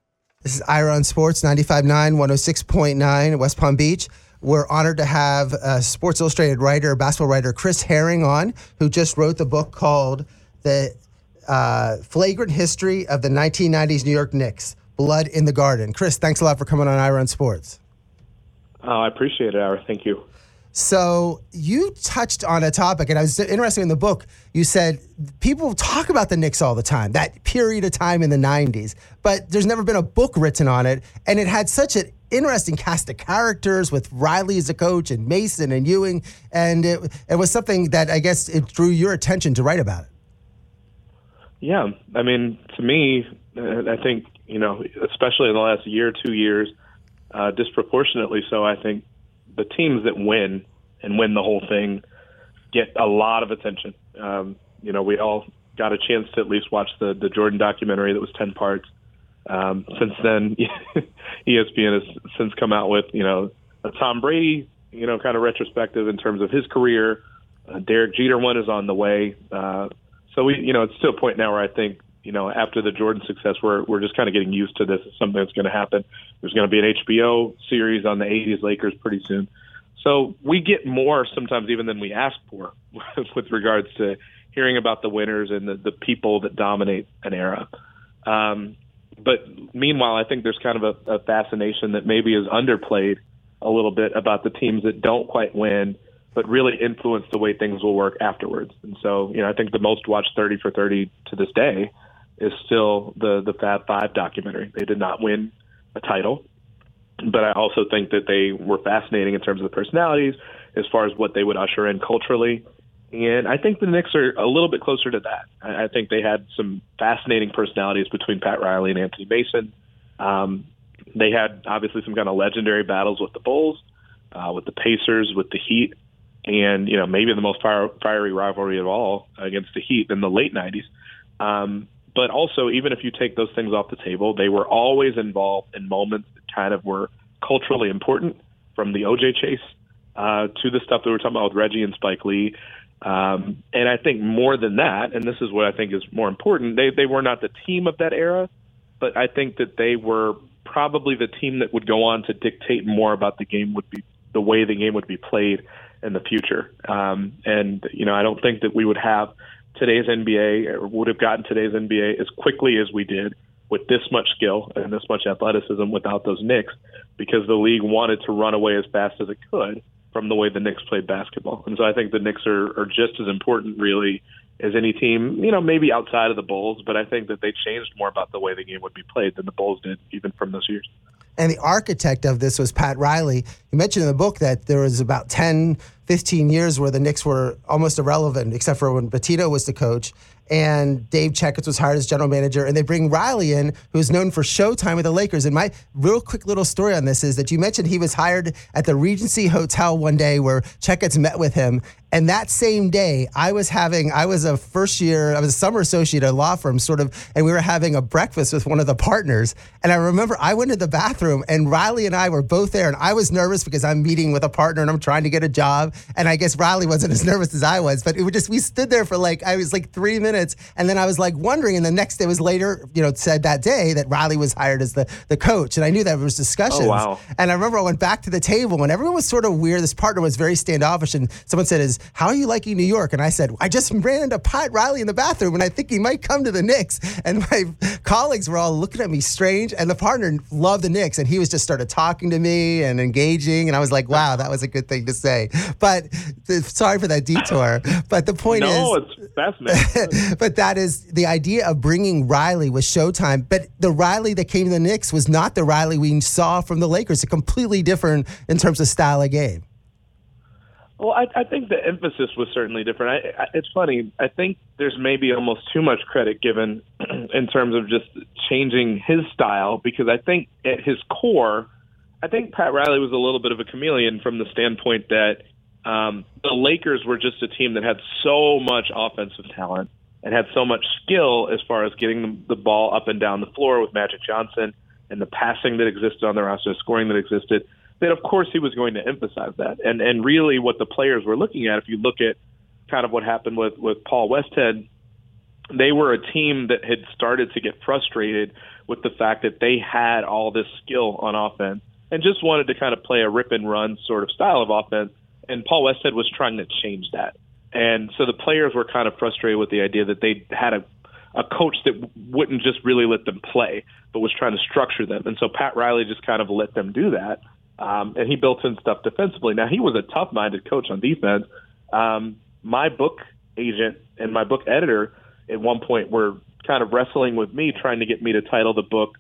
This is Ira on Sports, 95.9, 106.9, West Palm Beach. We're honored to have a Sports Illustrated writer, basketball writer, Chris Herring on, who just wrote the book called The uh, Flagrant History of the 1990s New York Knicks, Blood in the Garden. Chris, thanks a lot for coming on Ira on Sports. Oh, I appreciate it, Ira. Thank you. So you touched on a topic, and I was interested in the book. You said people talk about the Knicks all the time, that period of time in the '90s, but there's never been a book written on it, and it had such an interesting cast of characters with Riley as a coach and Mason and Ewing, and it, it was something that I guess it drew your attention to write about it. Yeah, I mean, to me, uh, I think you know, especially in the last year, two years, uh, disproportionately so. I think the teams that win and win the whole thing get a lot of attention. Um, you know, we all got a chance to at least watch the the Jordan documentary that was ten parts. Um, since then, ESPN has since come out with you know a Tom Brady you know kind of retrospective in terms of his career. Uh, Derek Jeter one is on the way. Uh, so we you know it's to a point now where I think you know, after the Jordan success, we're we're just kind of getting used to this. It's something that's going to happen. There's going to be an HBO series on the '80s Lakers pretty soon, so we get more sometimes even than we ask for with regards to hearing about the winners and the, the people that dominate an era. Um, but meanwhile, I think there's kind of a, a fascination that maybe is underplayed a little bit about the teams that don't quite win, but really influence the way things will work afterwards. And so, you know, I think the most watched 30 for 30 to this day is still the the Fab Five documentary. They did not win a title, but I also think that they were fascinating in terms of the personalities, as far as what they would usher in culturally. And I think the Knicks are a little bit closer to that. I think they had some fascinating personalities between Pat Riley and Anthony Mason. Um, they had obviously some kind of legendary battles with the Bulls, uh, with the Pacers, with the Heat, and you know maybe the most fire, fiery rivalry of all against the Heat in the late '90s. Um, but also, even if you take those things off the table, they were always involved in moments that kind of were culturally important, from the OJ chase uh, to the stuff that we are talking about with Reggie and Spike Lee. Um, and I think more than that, and this is what I think is more important, they, they were not the team of that era, but I think that they were probably the team that would go on to dictate more about the game would be the way the game would be played in the future. Um, and you know, I don't think that we would have today's NBA or would have gotten today's NBA as quickly as we did with this much skill and this much athleticism without those Knicks because the league wanted to run away as fast as it could from the way the Knicks played basketball. And so I think the Knicks are, are just as important really as any team, you know, maybe outside of the Bulls, but I think that they changed more about the way the game would be played than the Bulls did even from those years. And the architect of this was Pat Riley. You mentioned in the book that there was about 10, 15 years where the Knicks were almost irrelevant, except for when Pitino was the coach and Dave Checketts was hired as general manager, and they bring Riley in, who's known for Showtime with the Lakers. And my real quick little story on this is that you mentioned he was hired at the Regency Hotel one day where Checketts met with him, and that same day, I was having, I was a first year, I was a summer associate at a law firm, sort of, and we were having a breakfast with one of the partners. And I remember I went to the bathroom and Riley and I were both there. And I was nervous because I'm meeting with a partner and I'm trying to get a job. And I guess Riley wasn't as nervous as I was, but it was just, we stood there for like, I was like three minutes. And then I was like wondering. And the next day was later, you know, said that day that Riley was hired as the, the coach. And I knew that there was discussions. Oh, wow. And I remember I went back to the table and everyone was sort of weird. This partner was very standoffish. And someone said, is, how are you liking New York? And I said, I just ran into Pat Riley in the bathroom and I think he might come to the Knicks. And my colleagues were all looking at me strange. And the partner loved the Knicks and he was just started talking to me and engaging. And I was like, wow, that was a good thing to say. But sorry for that detour. But the point no, is. it's fascinating. but that is the idea of bringing Riley with Showtime. But the Riley that came to the Knicks was not the Riley we saw from the Lakers. A completely different in terms of style of game. Well, I, I think the emphasis was certainly different. I, I, it's funny. I think there's maybe almost too much credit given in terms of just changing his style because I think at his core, I think Pat Riley was a little bit of a chameleon from the standpoint that um, the Lakers were just a team that had so much offensive talent and had so much skill as far as getting the, ball up and down the floor with Magic Johnson and the passing that existed on the roster, scoring that existed that of course he was going to emphasize that. And and really what the players were looking at, if you look at kind of what happened with with Paul Westhead, they were a team that had started to get frustrated with the fact that they had all this skill on offense and just wanted to kind of play a rip and run sort of style of offense. And Paul Westhead was trying to change that. And so the players were kind of frustrated with the idea that they had a a coach that wouldn't just really let them play, but was trying to structure them. And so Pat Riley just kind of let them do that um, and he built in stuff defensively. Now he was a tough-minded coach on defense. Um, my book agent and my book editor at one point were kind of wrestling with me, trying to get me to title the book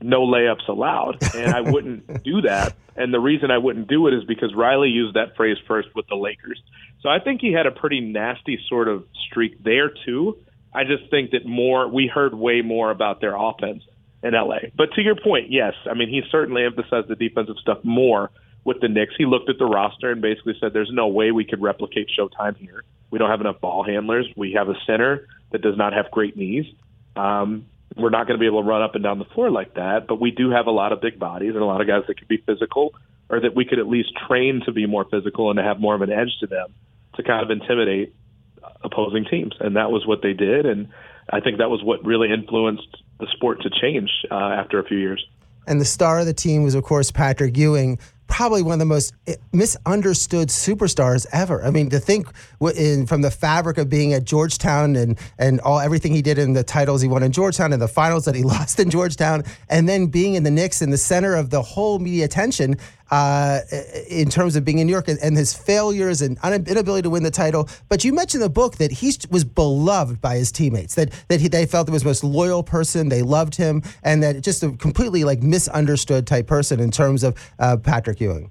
"No Layups Allowed," and I wouldn't do that. And the reason I wouldn't do it is because Riley used that phrase first with the Lakers. So I think he had a pretty nasty sort of streak there too. I just think that more we heard way more about their offense in LA. But to your point, yes, I mean he certainly emphasized the defensive stuff more with the Knicks. He looked at the roster and basically said, "There's no way we could replicate Showtime here. We don't have enough ball handlers. We have a center that does not have great knees. Um, we're not going to be able to run up and down the floor like that. But we do have a lot of big bodies and a lot of guys that could be physical, or that we could at least train to be more physical and to have more of an edge to them to kind of intimidate opposing teams. And that was what they did. And I think that was what really influenced the sport to change uh, after a few years. And the star of the team was, of course, Patrick Ewing, probably one of the most eh, misunderstood superstars ever. I mean, to think in, from the fabric of being at Georgetown and and all everything he did in the titles he won in Georgetown and the finals that he lost in Georgetown, and then being in the Knicks in the center of the whole media attention uh, in terms of being in New York and, and his failures and inability to win the title. But you mentioned the book that he was beloved by his teammates, that that he, they felt he was the most loyal person, they loved him, and that just a completely like misunderstood type person in terms of uh, Patrick Ewing.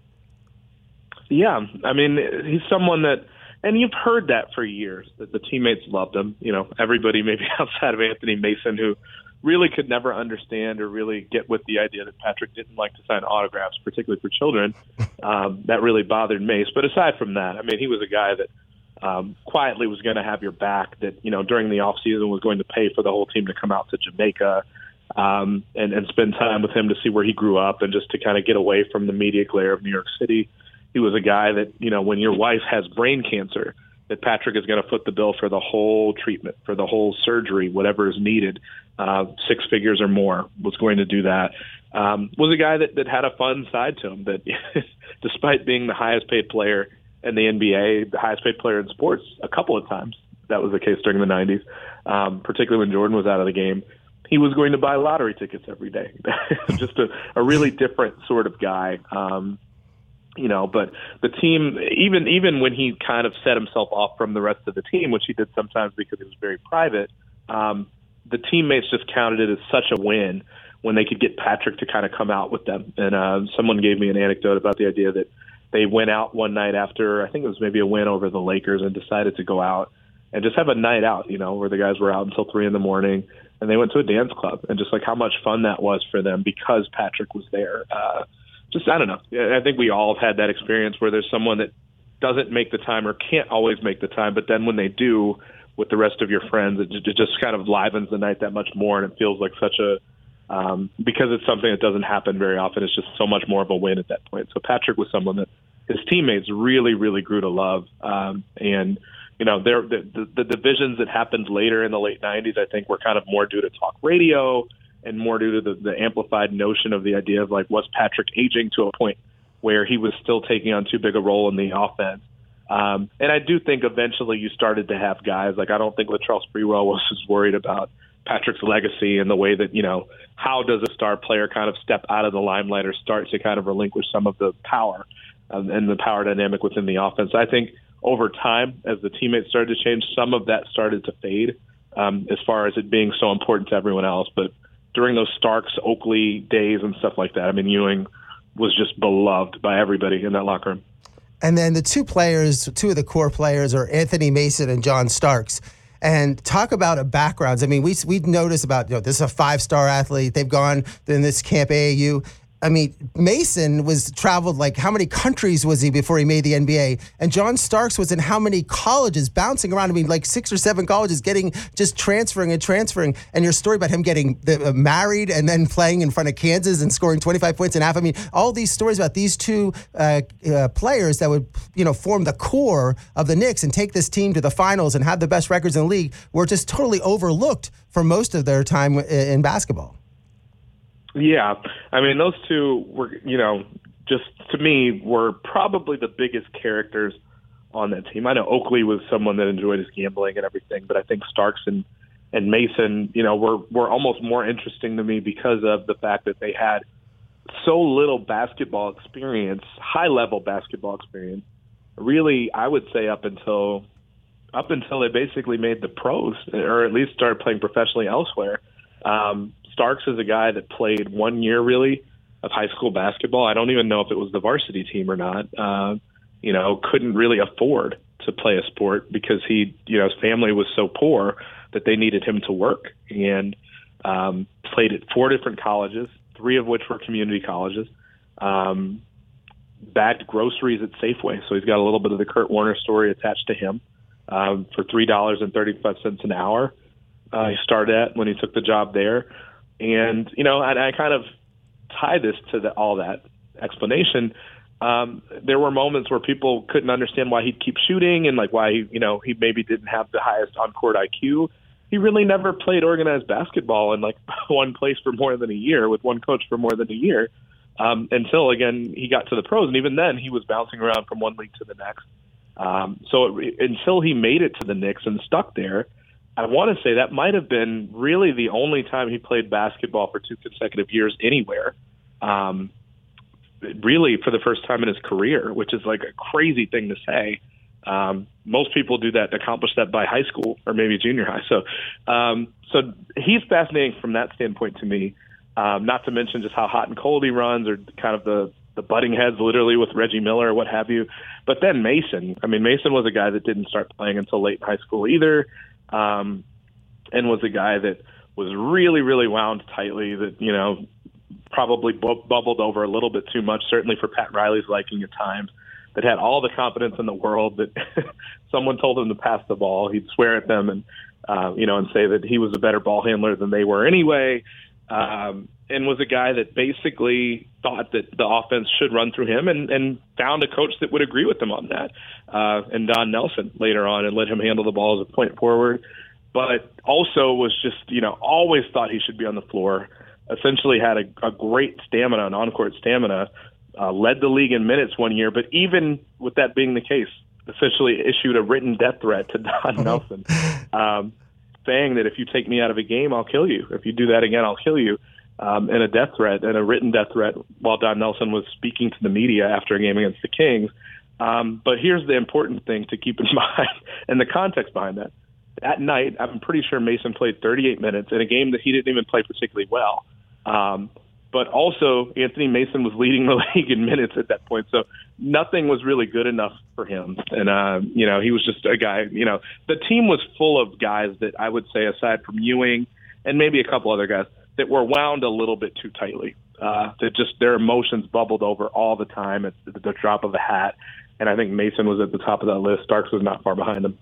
Yeah, I mean, he's someone that, and you've heard that for years that the teammates loved him. You know, everybody maybe outside of Anthony Mason who really could never understand or really get with the idea that Patrick didn't like to sign autographs, particularly for children. Um, that really bothered Mace. But aside from that, I mean, he was a guy that um, quietly was going to have your back. That you know during the off season was going to pay for the whole team to come out to Jamaica um, and, and spend time with him to see where he grew up and just to kind of get away from the media glare of New York City. He was a guy that you know when your wife has brain cancer that Patrick is going to foot the bill for the whole treatment, for the whole surgery, whatever is needed. Uh, six figures or more was going to do that. Um, was a guy that, that had a fun side to him. That, despite being the highest paid player in the NBA, the highest paid player in sports, a couple of times that was the case during the '90s, um, particularly when Jordan was out of the game. He was going to buy lottery tickets every day. Just a, a really different sort of guy. Um, you know, but the team, even even when he kind of set himself off from the rest of the team, which he did sometimes because he was very private, um, the teammates just counted it as such a win when they could get Patrick to kind of come out with them. And uh, someone gave me an anecdote about the idea that they went out one night after I think it was maybe a win over the Lakers and decided to go out and just have a night out, you know, where the guys were out until three in the morning and they went to a dance club and just like how much fun that was for them because Patrick was there. Uh, just I don't know. I think we all have had that experience where there's someone that doesn't make the time or can't always make the time, but then when they do with the rest of your friends, it, it just kind of livens the night that much more, and it feels like such a um, because it's something that doesn't happen very often. It's just so much more of a win at that point. So Patrick was someone that his teammates really, really grew to love, um, and you know, there the, the, the divisions that happened later in the late '90s, I think, were kind of more due to talk radio and more due to the, the amplified notion of the idea of like was Patrick aging to a point where he was still taking on too big a role in the offense. Um, and I do think eventually you started to have guys like I don't think Latrell Sprewell was as worried about Patrick's legacy and the way that you know how does a star player kind of step out of the limelight or start to kind of relinquish some of the power um, and the power dynamic within the offense. I think over time, as the teammates started to change, some of that started to fade um, as far as it being so important to everyone else. But during those Starks, Oakley days and stuff like that. I mean, Ewing was just beloved by everybody in that locker room. And then the two players, two of the core players, are Anthony Mason and John Starks. And talk about a backgrounds. I mean, we we noticed about you know this is a five star athlete. They've gone in this camp AAU. I mean, Mason was traveled like how many countries was he before he made the NBA? And John Starks was in how many colleges, bouncing around? I mean, like six or seven colleges, getting just transferring and transferring. And your story about him getting uh, married and then playing in front of Kansas and scoring 25 points in half. I mean, all these stories about these two uh, uh, players that would, you know, form the core of the Knicks and take this team to the finals and have the best records in the league were just totally overlooked for most of their time in basketball. Yeah, I mean those two were, you know, just to me were probably the biggest characters on that team. I know Oakley was someone that enjoyed his gambling and everything, but I think Starks and and Mason, you know, were were almost more interesting to me because of the fact that they had so little basketball experience, high level basketball experience. Really, I would say up until up until they basically made the pros, or at least started playing professionally elsewhere. Um, Starks is a guy that played one year really of high school basketball. I don't even know if it was the varsity team or not. Uh, you know, couldn't really afford to play a sport because he, you know, his family was so poor that they needed him to work and um, played at four different colleges, three of which were community colleges. Um, bagged groceries at Safeway, so he's got a little bit of the Kurt Warner story attached to him. Um, for three dollars and thirty-five cents an hour, uh, he started at when he took the job there, and you know, I, I kind of tie this to the, all that explanation. Um, there were moments where people couldn't understand why he'd keep shooting and like why you know he maybe didn't have the highest on-court IQ. He really never played organized basketball in like one place for more than a year with one coach for more than a year um, until again he got to the pros, and even then he was bouncing around from one league to the next. Um, so it, until he made it to the Knicks and stuck there, I want to say that might have been really the only time he played basketball for two consecutive years anywhere. Um, really, for the first time in his career, which is like a crazy thing to say. Um, most people do that, accomplish that by high school or maybe junior high. So, um, so he's fascinating from that standpoint to me. Um, not to mention just how hot and cold he runs, or kind of the the butting heads, literally with Reggie Miller or what have you. But then Mason, I mean, Mason was a guy that didn't start playing until late in high school either, um, and was a guy that was really, really wound tightly. That you know probably bu- bubbled over a little bit too much, certainly for Pat Riley's liking at times. That had all the confidence in the world that someone told him to pass the ball, he'd swear at them and uh, you know and say that he was a better ball handler than they were anyway. Um, and was a guy that basically thought that the offense should run through him and, and found a coach that would agree with him on that. Uh, and Don Nelson later on and let him handle the ball as a point forward, but also was just, you know, always thought he should be on the floor. Essentially had a, a great stamina an on court stamina, uh, led the league in minutes one year, but even with that being the case, essentially issued a written death threat to Don Nelson, um, saying that if you take me out of a game, I'll kill you. If you do that again, I'll kill you um, and a death threat and a written death threat while Don Nelson was speaking to the media after a game against the Kings. Um, but here's the important thing to keep in mind and the context behind that. That night, I'm pretty sure Mason played 38 minutes in a game that he didn't even play particularly well. Um, but also, Anthony Mason was leading the league in minutes at that point. So nothing was really good enough for him. And, uh, you know, he was just a guy, you know, the team was full of guys that I would say, aside from Ewing and maybe a couple other guys, that were wound a little bit too tightly. Uh, that just their emotions bubbled over all the time at the, drop of a hat. And I think Mason was at the top of that list. Starks was not far behind him.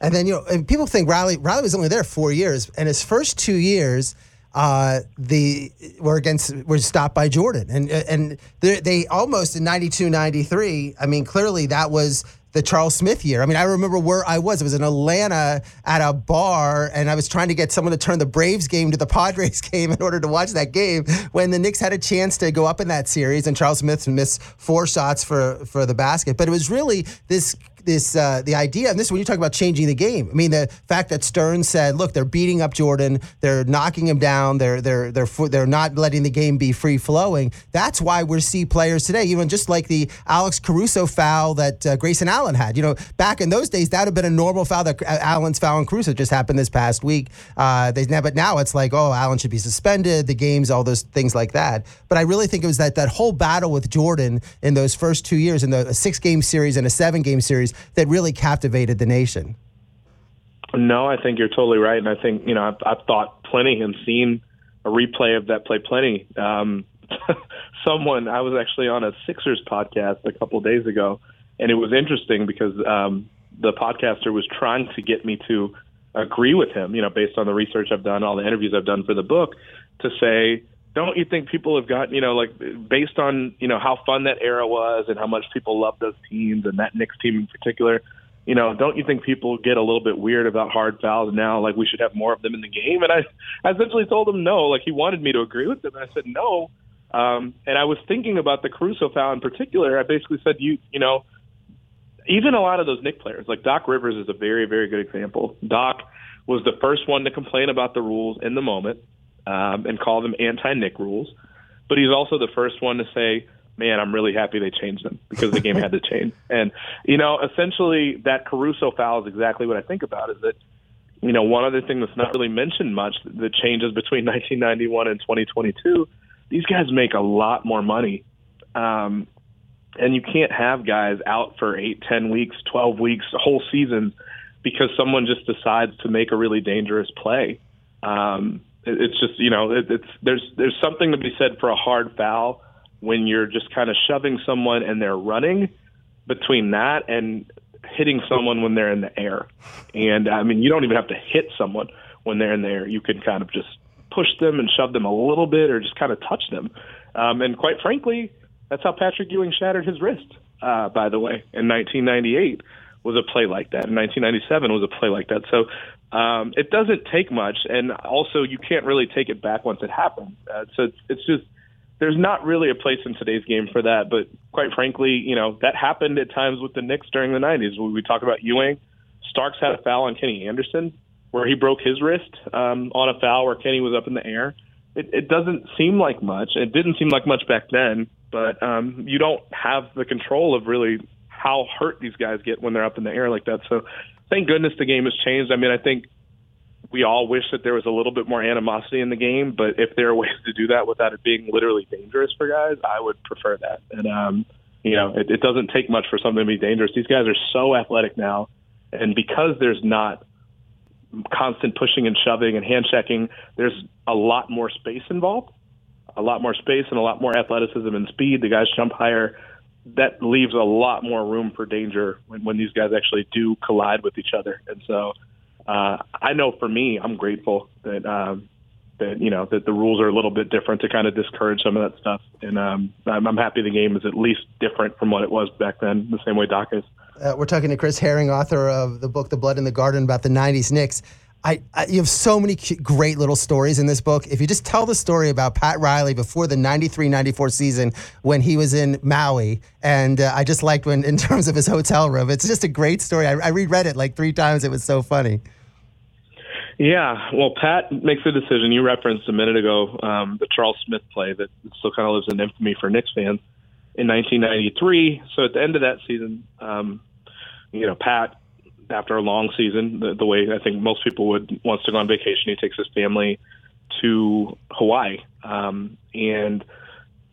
And then you know, and people think Riley Riley was only there four years, and his first two years, uh, the were against were stopped by Jordan, and and they almost in 92, 93, I mean, clearly that was the Charles Smith year. I mean, I remember where I was. It was in Atlanta at a bar, and I was trying to get someone to turn the Braves game to the Padres game in order to watch that game when the Knicks had a chance to go up in that series, and Charles Smith missed four shots for for the basket. But it was really this this uh, the idea, and this is when you talk about changing the game. I mean, the fact that Stern said, "Look, they're beating up Jordan, they're knocking him down, they're they're they're they're not letting the game be free flowing." That's why we see players today, even just like the Alex Caruso foul that uh, Grayson Allen had. You know, back in those days, that would have been a normal foul. That uh, Allen's foul and Caruso just happened this past week. Uh, they but now it's like, oh, Allen should be suspended. The games, all those things like that. But I really think it was that that whole battle with Jordan in those first two years, in the six game series and a seven game series that really captivated the nation. No, I think you're totally right, and I think you know I've, I've thought plenty and seen a replay of that play plenty. Um, someone I was actually on a Sixers podcast a couple of days ago, and it was interesting because um, the podcaster was trying to get me to agree with him, you know, based on the research I've done, all the interviews I've done for the book, to say, don't you think people have gotten, you know, like based on, you know, how fun that era was and how much people love those teams and that Knicks team in particular, you know, don't you think people get a little bit weird about hard fouls now? Like we should have more of them in the game. And I, I essentially told him no. Like he wanted me to agree with him, and I said no. Um, and I was thinking about the Caruso foul in particular. I basically said, you, you know, even a lot of those Knick players, like Doc Rivers, is a very, very good example. Doc was the first one to complain about the rules in the moment um, and call them anti-Knick rules. but he's also the first one to say, man, I'm really happy they changed them because the game had to change. And, you know, essentially that Caruso foul is exactly what I think about is that, you know, one other thing that's not really mentioned much, the changes between 1991 and 2022, these guys make a lot more money. Um, and you can't have guys out for eight, ten weeks, 12 weeks, a whole season because someone just decides to make a really dangerous play. Um, it's just, you know, it, it's, there's, there's something to be said for a hard foul when you're just kind of shoving someone and they're running between that and hitting someone when they're in the air. And I mean, you don't even have to hit someone when they're in the air. You can kind of just push them and shove them a little bit or just kind of touch them. Um, and quite frankly, that's how Patrick Ewing shattered his wrist, uh, by the way, in 1998 was a play like that. In 1997 was a play like that. So um, it doesn't take much, and also you can't really take it back once it happens. Uh, so it's, it's just there's not really a place in today's game for that. But quite frankly, you know that happened at times with the Knicks during the 90s. When we talk about Ewing, Starks had a foul on Kenny Anderson where he broke his wrist um, on a foul where Kenny was up in the air. It, it doesn't seem like much. It didn't seem like much back then, but um, you don't have the control of really how hurt these guys get when they're up in the air like that. So thank goodness the game has changed. I mean, I think we all wish that there was a little bit more animosity in the game, but if there are ways to do that without it being literally dangerous for guys, I would prefer that. And um, you know, it, it doesn't take much for something to be dangerous. These guys are so athletic now, and because there's not constant pushing and shoving and hand checking, there's a lot more space involved, a lot more space and a lot more athleticism and speed. The guys jump higher that leaves a lot more room for danger when, when these guys actually do collide with each other. And so uh, I know for me, I'm grateful that um, that you know that the rules are a little bit different to kind of discourage some of that stuff. And um, I'm, I'm happy the game is at least different from what it was back then, the same way Doc is. Uh, we're talking to Chris Herring, author of the book The Blood in the Garden about the '90s Knicks. I, I, you have so many great little stories in this book. If you just tell the story about Pat Riley before the 93 94 season when he was in Maui, and uh, I just liked when, in terms of his hotel room, it's just a great story. I, I reread it like three times. It was so funny. Yeah, well, Pat makes a decision. You referenced a minute ago um, the Charles Smith play that still kind of lives in infamy for Knicks fans in 1993. So at the end of that season, um, you know, Pat after a long season, the, the way I think most people would wants to go on vacation. He takes his family to Hawaii um, and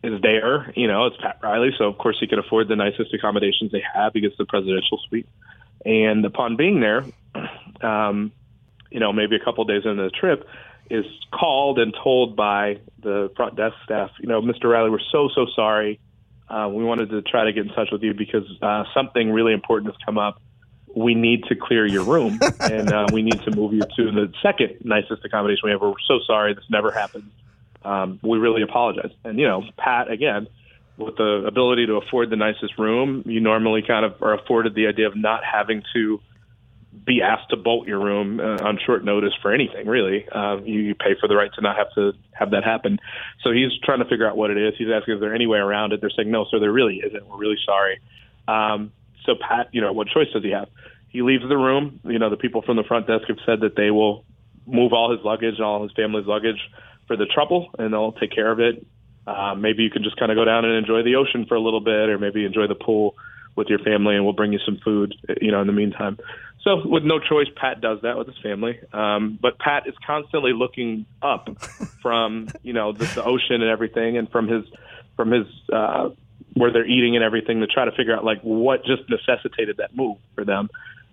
is there. You know, it's Pat Riley, so of course he can afford the nicest accommodations they have. He gets the presidential suite, and upon being there, um, you know, maybe a couple days into the trip, is called and told by the front desk staff, you know, Mr. Riley, we're so so sorry. Uh, we wanted to try to get in touch with you because uh, something really important has come up we need to clear your room and uh, we need to move you to the second nicest accommodation we have. We're so sorry this never happened. Um, we really apologize. And you know, Pat again, with the ability to afford the nicest room, you normally kind of are afforded the idea of not having to be asked to bolt your room uh, on short notice for anything. Really, uh, you, you pay for the right to not have to have that happen. So he's trying to figure out what it is. He's asking, is there any way around it? They're saying, no, sir, there really isn't. We're really sorry. Um, so Pat, you know, what choice does he have? He leaves the room. You know, the people from the front desk have said that they will move all his luggage, all his family's luggage for the trouble, and they'll take care of it. Uh, maybe you can just kind of go down and enjoy the ocean for a little bit, or maybe enjoy the pool with your family, and we'll bring you some food, you know, in the meantime. So, with no choice, Pat does that with his family. Um, but Pat is constantly looking up from, you know, the, the ocean and everything, and from his from his uh, where they're eating and everything to try to figure out like what just necessitated that move for them.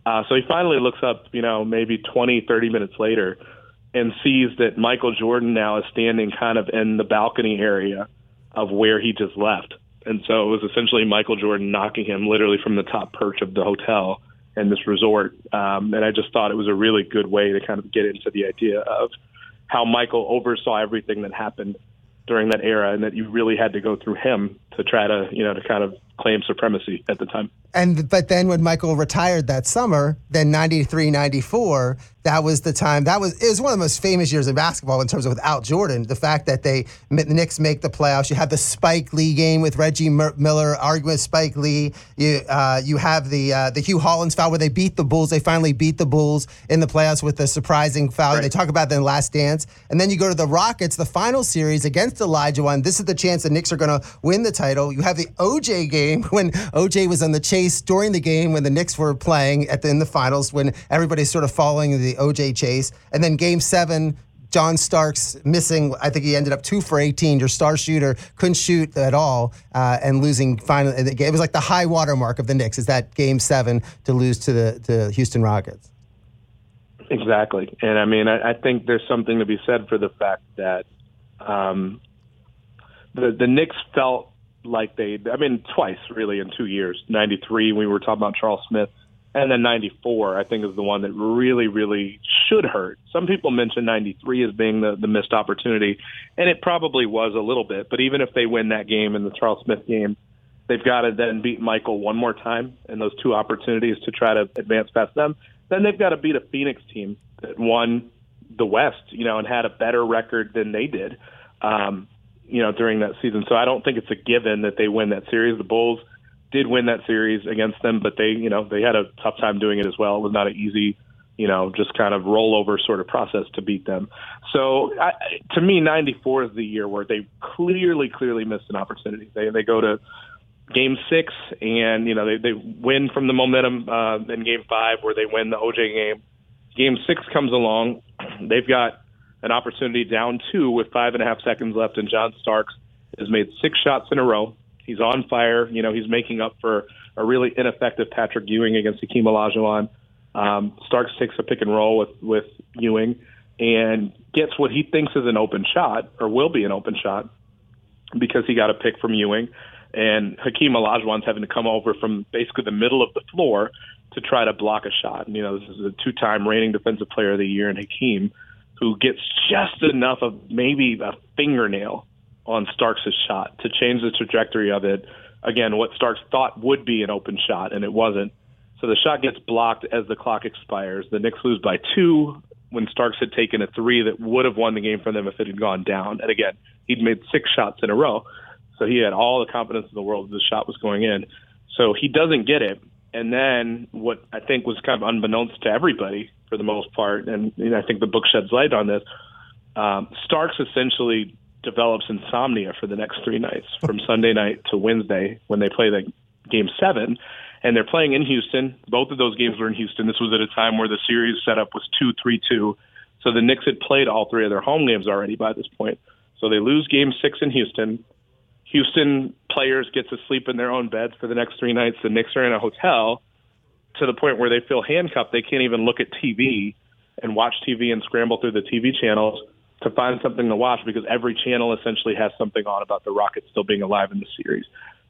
Uh, so he finally looks up, you know, maybe 20, 30 minutes later and sees that Michael Jordan now is standing kind of in the balcony area of where he just left. And so it was essentially Michael Jordan knocking him literally from the top perch of the hotel and this resort. Um, and I just thought it was a really good way to kind of get into the idea of how Michael oversaw everything that happened during that era, and that you really had to go through him to try to, you know, to kind of claim supremacy at the time. And but then when Michael retired that summer, then 93, 94, that was the time. That was it was one of the most famous years in basketball in terms of without Jordan. The fact that they the Knicks make the playoffs. You have the Spike Lee game with Reggie Miller arguing with Spike Lee. You uh, you have the uh, the Hue Hollins foul where they beat the Bulls. They finally beat the Bulls in the playoffs with a surprising foul. Right. They talk about the Last Dance. And then you go to the Rockets, the final series against Olajuwon. This is the chance the Knicks are going to win the title. You have the OJ game when OJ was on the chase during the game when the Knicks were playing at the, in the finals when everybody's sort of following the OJ chase. And then game seven, John Starks missing. I think he ended up two for 18. Your star shooter couldn't shoot at all, uh, and losing finally. It was like the high water mark of the Knicks. Is that game seven to lose to the to Houston Rockets? Exactly, and I mean, I, I think there's something to be said for the fact that um, the the Knicks felt like they. I mean, twice really in two years. '93, we were talking about Charles Smith, and then '94, I think, is the one that really, really should hurt. Some people mention '93 as being the the missed opportunity, and it probably was a little bit. But even if they win that game in the Charles Smith game, they've got to then beat Michael one more time in those two opportunities to try to advance past them. Then they've got to beat a Phoenix team that won the West, you know, and had a better record than they did. Um, you know, during that season. So I don't think it's a given that they win that series. The Bulls did win that series against them, but they, you know, they had a tough time doing it as well. It was not an easy, you know, just kind of rollover sort of process to beat them. So I, to me, 94 is the year where they clearly, clearly missed an opportunity. They, they go to game six and, you know, they, they win from the momentum uh, in game five where they win the OJ game. Game six comes along. They've got an opportunity down two with five and a half seconds left, and John Starks has made six shots in a row. He's on fire. You know, he's making up for a really ineffective Patrick Ewing against Hakeem Olajuwon. Um, Starks takes a pick and roll with with Ewing and gets what he thinks is an open shot or will be an open shot because he got a pick from Ewing. And Hakeem Olajuwon's having to come over from basically the middle of the floor to try to block a shot. And, you know, this is a two-time reigning defensive player of the year in Hakeem who gets just enough of maybe a fingernail on Starks' shot to change the trajectory of it. Again, what Starks thought would be an open shot, and it wasn't. So the shot gets blocked as the clock expires. The Knicks lose by two when Starks had taken a three that would have won the game for them if it had gone down. And again, he'd made six shots in a row. So he had all the confidence in the world that the shot was going in. So he doesn't get it. And then what I think was kind of unbeknownst to everybody for the most part, and know, I think the book sheds light on this. Um, Starks essentially develops insomnia for the next three nights, from Sunday night to Wednesday when they play the game seven, and they're playing in Houston. Both of those games were in Houston. This was at a time where the series setup was two three two, so the Knicks had played all three of their home games already by this point. So they lose Game six in Houston. Houston players get to sleep in their own beds for the next three nights. The Knicks are in a hotel to the point where they feel handcuffed. They can't even look at TV and watch TV and scramble through the TV channels to find something to watch because every channel essentially has something on about the Rockets still being alive in the series.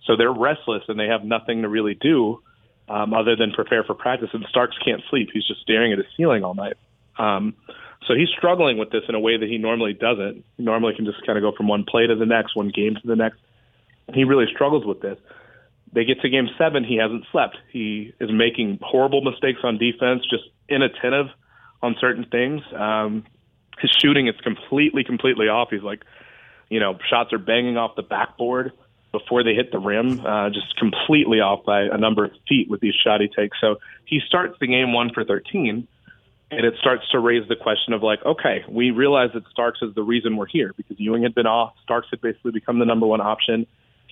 So they're restless and they have nothing to really do um, other than prepare for practice. And Starks can't sleep; he's just staring at the ceiling all night. Um, so he's struggling with this in a way that he normally doesn't. He normally can just kind of go from one play to the next, one game to the next. He really struggles with this. They get to game seven, he hasn't slept. He is making horrible mistakes on defense, just inattentive on certain things. Um, his shooting is completely, completely off. He's like, you know, shots are banging off the backboard before they hit the rim, uh, just completely off by a number of feet with these shot he takes. So he starts the game one for 13, and it starts to raise the question of like, okay, we realize that Starks is the reason we're here because Ewing had been off. Starks had basically become the number one option.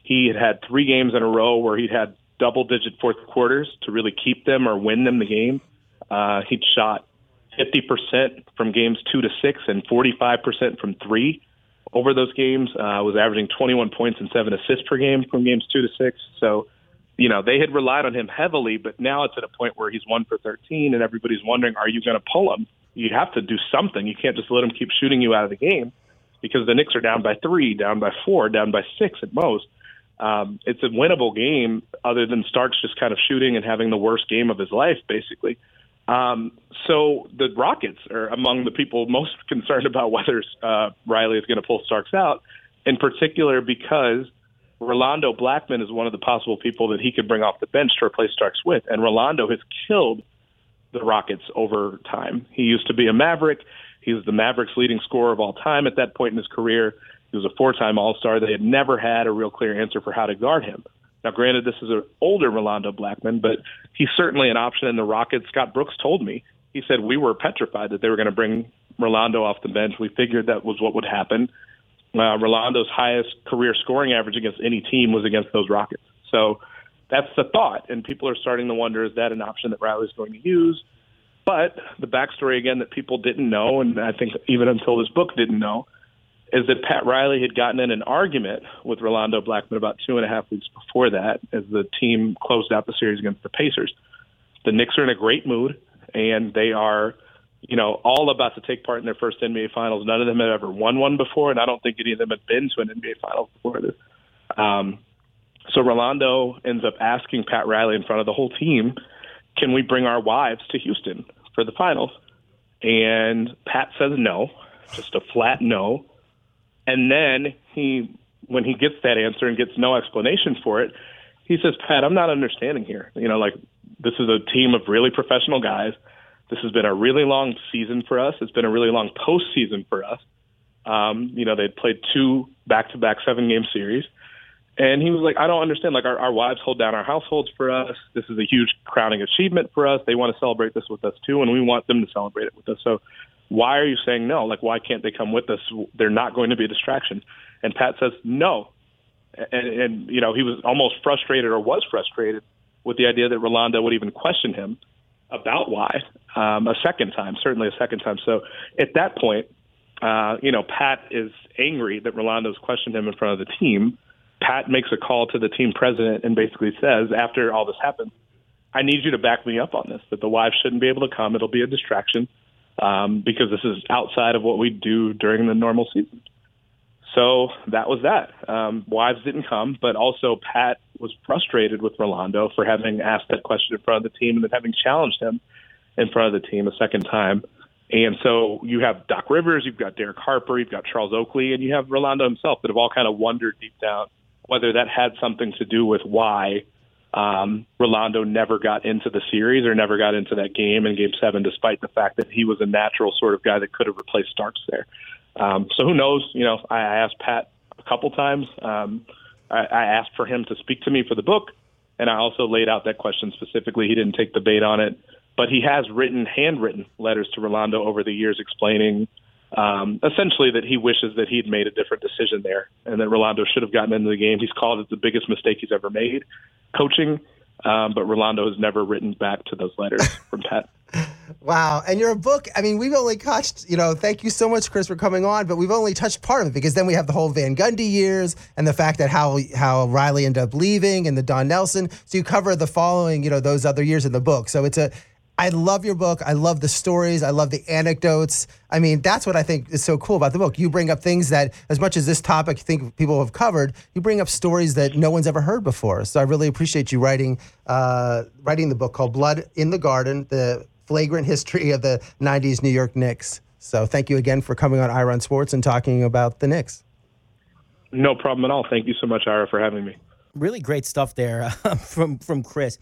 He had had three games in a row where he'd had double digit fourth quarters to really keep them or win them the game. Uh, he'd shot 50% from games two to six and 45% from three over those games. Uh, was averaging 21 points and seven assists per game from games two to six. So, you know, they had relied on him heavily, but now it's at a point where he's one for 13 and everybody's wondering, are you going to pull him? You have to do something. You can't just let him keep shooting you out of the game because the Knicks are down by three, down by four, down by six at most um, it's a winnable game other than Starks just kind of shooting and having the worst game of his life, basically. Um, so the Rockets are among the people most concerned about whether uh, Riley is going to pull Starks out, in particular because Rolando Blackman is one of the possible people that he could bring off the bench to replace Starks with. And Rolando has killed the Rockets over time. He used to be a Maverick. He was the Mavericks' leading scorer of all time at that point in his career. He was a four-time All-Star. They had never had a real clear answer for how to guard him. Now, granted, this is an older Rolando Blackman, but he's certainly an option in the Rockets. Scott Brooks told me he said we were petrified that they were going to bring Rolando off the bench. We figured that was what would happen. Uh, Rolando's highest career scoring average against any team was against those Rockets. So that's the thought, and people are starting to wonder: is that an option that Riley's going to use? But the backstory again that people didn't know, and I think even until this book didn't know, is that Pat Riley had gotten in an argument with Rolando Blackman about two and a half weeks before that, as the team closed out the series against the Pacers. The Knicks are in a great mood, and they are, you know, all about to take part in their first NBA Finals. None of them have ever won one before, and I don't think any of them have been to an NBA Finals before this. Um, so Rolando ends up asking Pat Riley in front of the whole team, "Can we bring our wives to Houston for the finals?" And Pat says no, just a flat no. And then he, when he gets that answer and gets no explanation for it, he says, "Pat, I'm not understanding here. You know, like this is a team of really professional guys. This has been a really long season for us. It's been a really long postseason for us. Um, you know, they'd played two back-to-back seven-game series." And he was like, I don't understand. Like, our, our wives hold down our households for us. This is a huge crowning achievement for us. They want to celebrate this with us too, and we want them to celebrate it with us. So, why are you saying no? Like, why can't they come with us? They're not going to be a distraction. And Pat says no. And, and you know, he was almost frustrated or was frustrated with the idea that Rolando would even question him about why um, a second time, certainly a second time. So, at that point, uh, you know, Pat is angry that Rolando's questioned him in front of the team Pat makes a call to the team president and basically says, after all this happens, I need you to back me up on this, that the wives shouldn't be able to come. It'll be a distraction um, because this is outside of what we do during the normal season. So that was that. Um, wives didn't come, but also Pat was frustrated with Rolando for having asked that question in front of the team and then having challenged him in front of the team a second time. And so you have Doc Rivers, you've got Derek Harper, you've got Charles Oakley, and you have Rolando himself that have all kind of wondered deep down whether that had something to do with why um, Rolando never got into the series or never got into that game in Game Seven, despite the fact that he was a natural sort of guy that could have replaced Starks there. Um, so who knows? You know, I, asked Pat a couple times. Um, I, I asked for him to speak to me for the book, and I also laid out that question specifically. He didn't take the bait on it, but he has written handwritten letters to Rolando over the years explaining um, essentially that he wishes that he'd made a different decision there and that Rolando should have gotten into the game. He's called it the biggest mistake he's ever made coaching, um, but Rolando has never written back to those letters from Pat. Wow. And your book, I mean, we've only touched, you know, thank you so much, Chris, for coming on, but we've only touched part of it because then we have the whole Van Gundy years and the fact that how how Riley ended up leaving and the Don Nelson. So you cover the following, you know, those other years in the book. So it's a I love your book. I love the stories. I love the anecdotes. I mean, that's what I think is so cool about the book. You bring up things that, as much as this topic, I think people have covered, you bring up stories that no one's ever heard before. So I really appreciate you writing uh, writing the book called Blood in the Garden: The Flagrant History of the '90s New York Knicks. So thank you again for coming on Ira on Sports and talking about the Knicks. No problem at all. Thank you so much, Ira, for having me. Really great stuff there from from Chris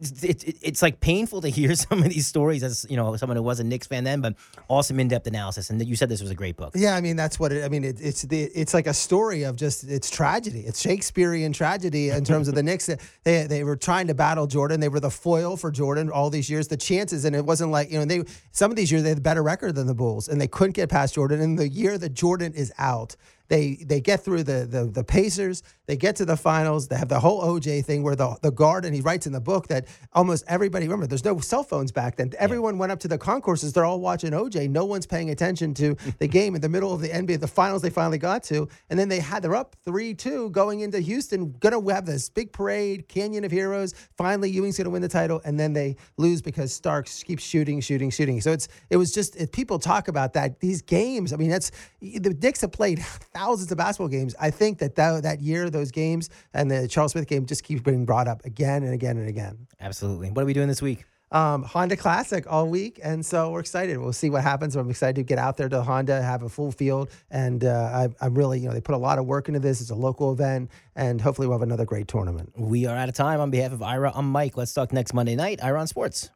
it, it, it's like painful to hear some of these stories as you know someone who was a Knicks fan then, but awesome in depth analysis. And you said this was a great book. Yeah, I mean that's what it. I mean it, it's the it's like a story of just it's tragedy. It's Shakespearean tragedy in terms of the Knicks. They they were trying to battle Jordan. They were the foil for Jordan all these years. The chances, and it wasn't like you know they some of these years they had a better record than the Bulls, and they couldn't get past Jordan. And the year that Jordan is out they they get through the, the the Pacers. They get to the finals. They have the whole OJ thing where the the guard and he writes in the book that almost everybody remember there's no cell phones back then. Everyone yeah. went up to the concourses. They're all watching OJ. No one's paying attention to the game in the middle of the NBA, the finals they finally got to, and then they had they're up three two going into Houston. Gonna have this big parade, Canyon of Heroes. Finally, Ewing's gonna win the title, and then they lose because Starks keeps shooting, shooting, shooting. So it's it was just it, people talk about that these games. I mean, that's the Knicks have played thousands of basketball games. I think that that, that year, those games, and the Charles Smith game just keeps being brought up again and again and again. Absolutely. What are we doing this week? um, Honda Classic all week, and so we're excited. We'll see what happens. I'm excited to get out there to Honda, have a full field, and uh, I, I'm really, you know, they put a lot of work into this. It's a local event, and hopefully we'll have another great tournament. We are out of time. On behalf of Ira, I'm Mike. Let's talk next Monday night. Ira on Sports.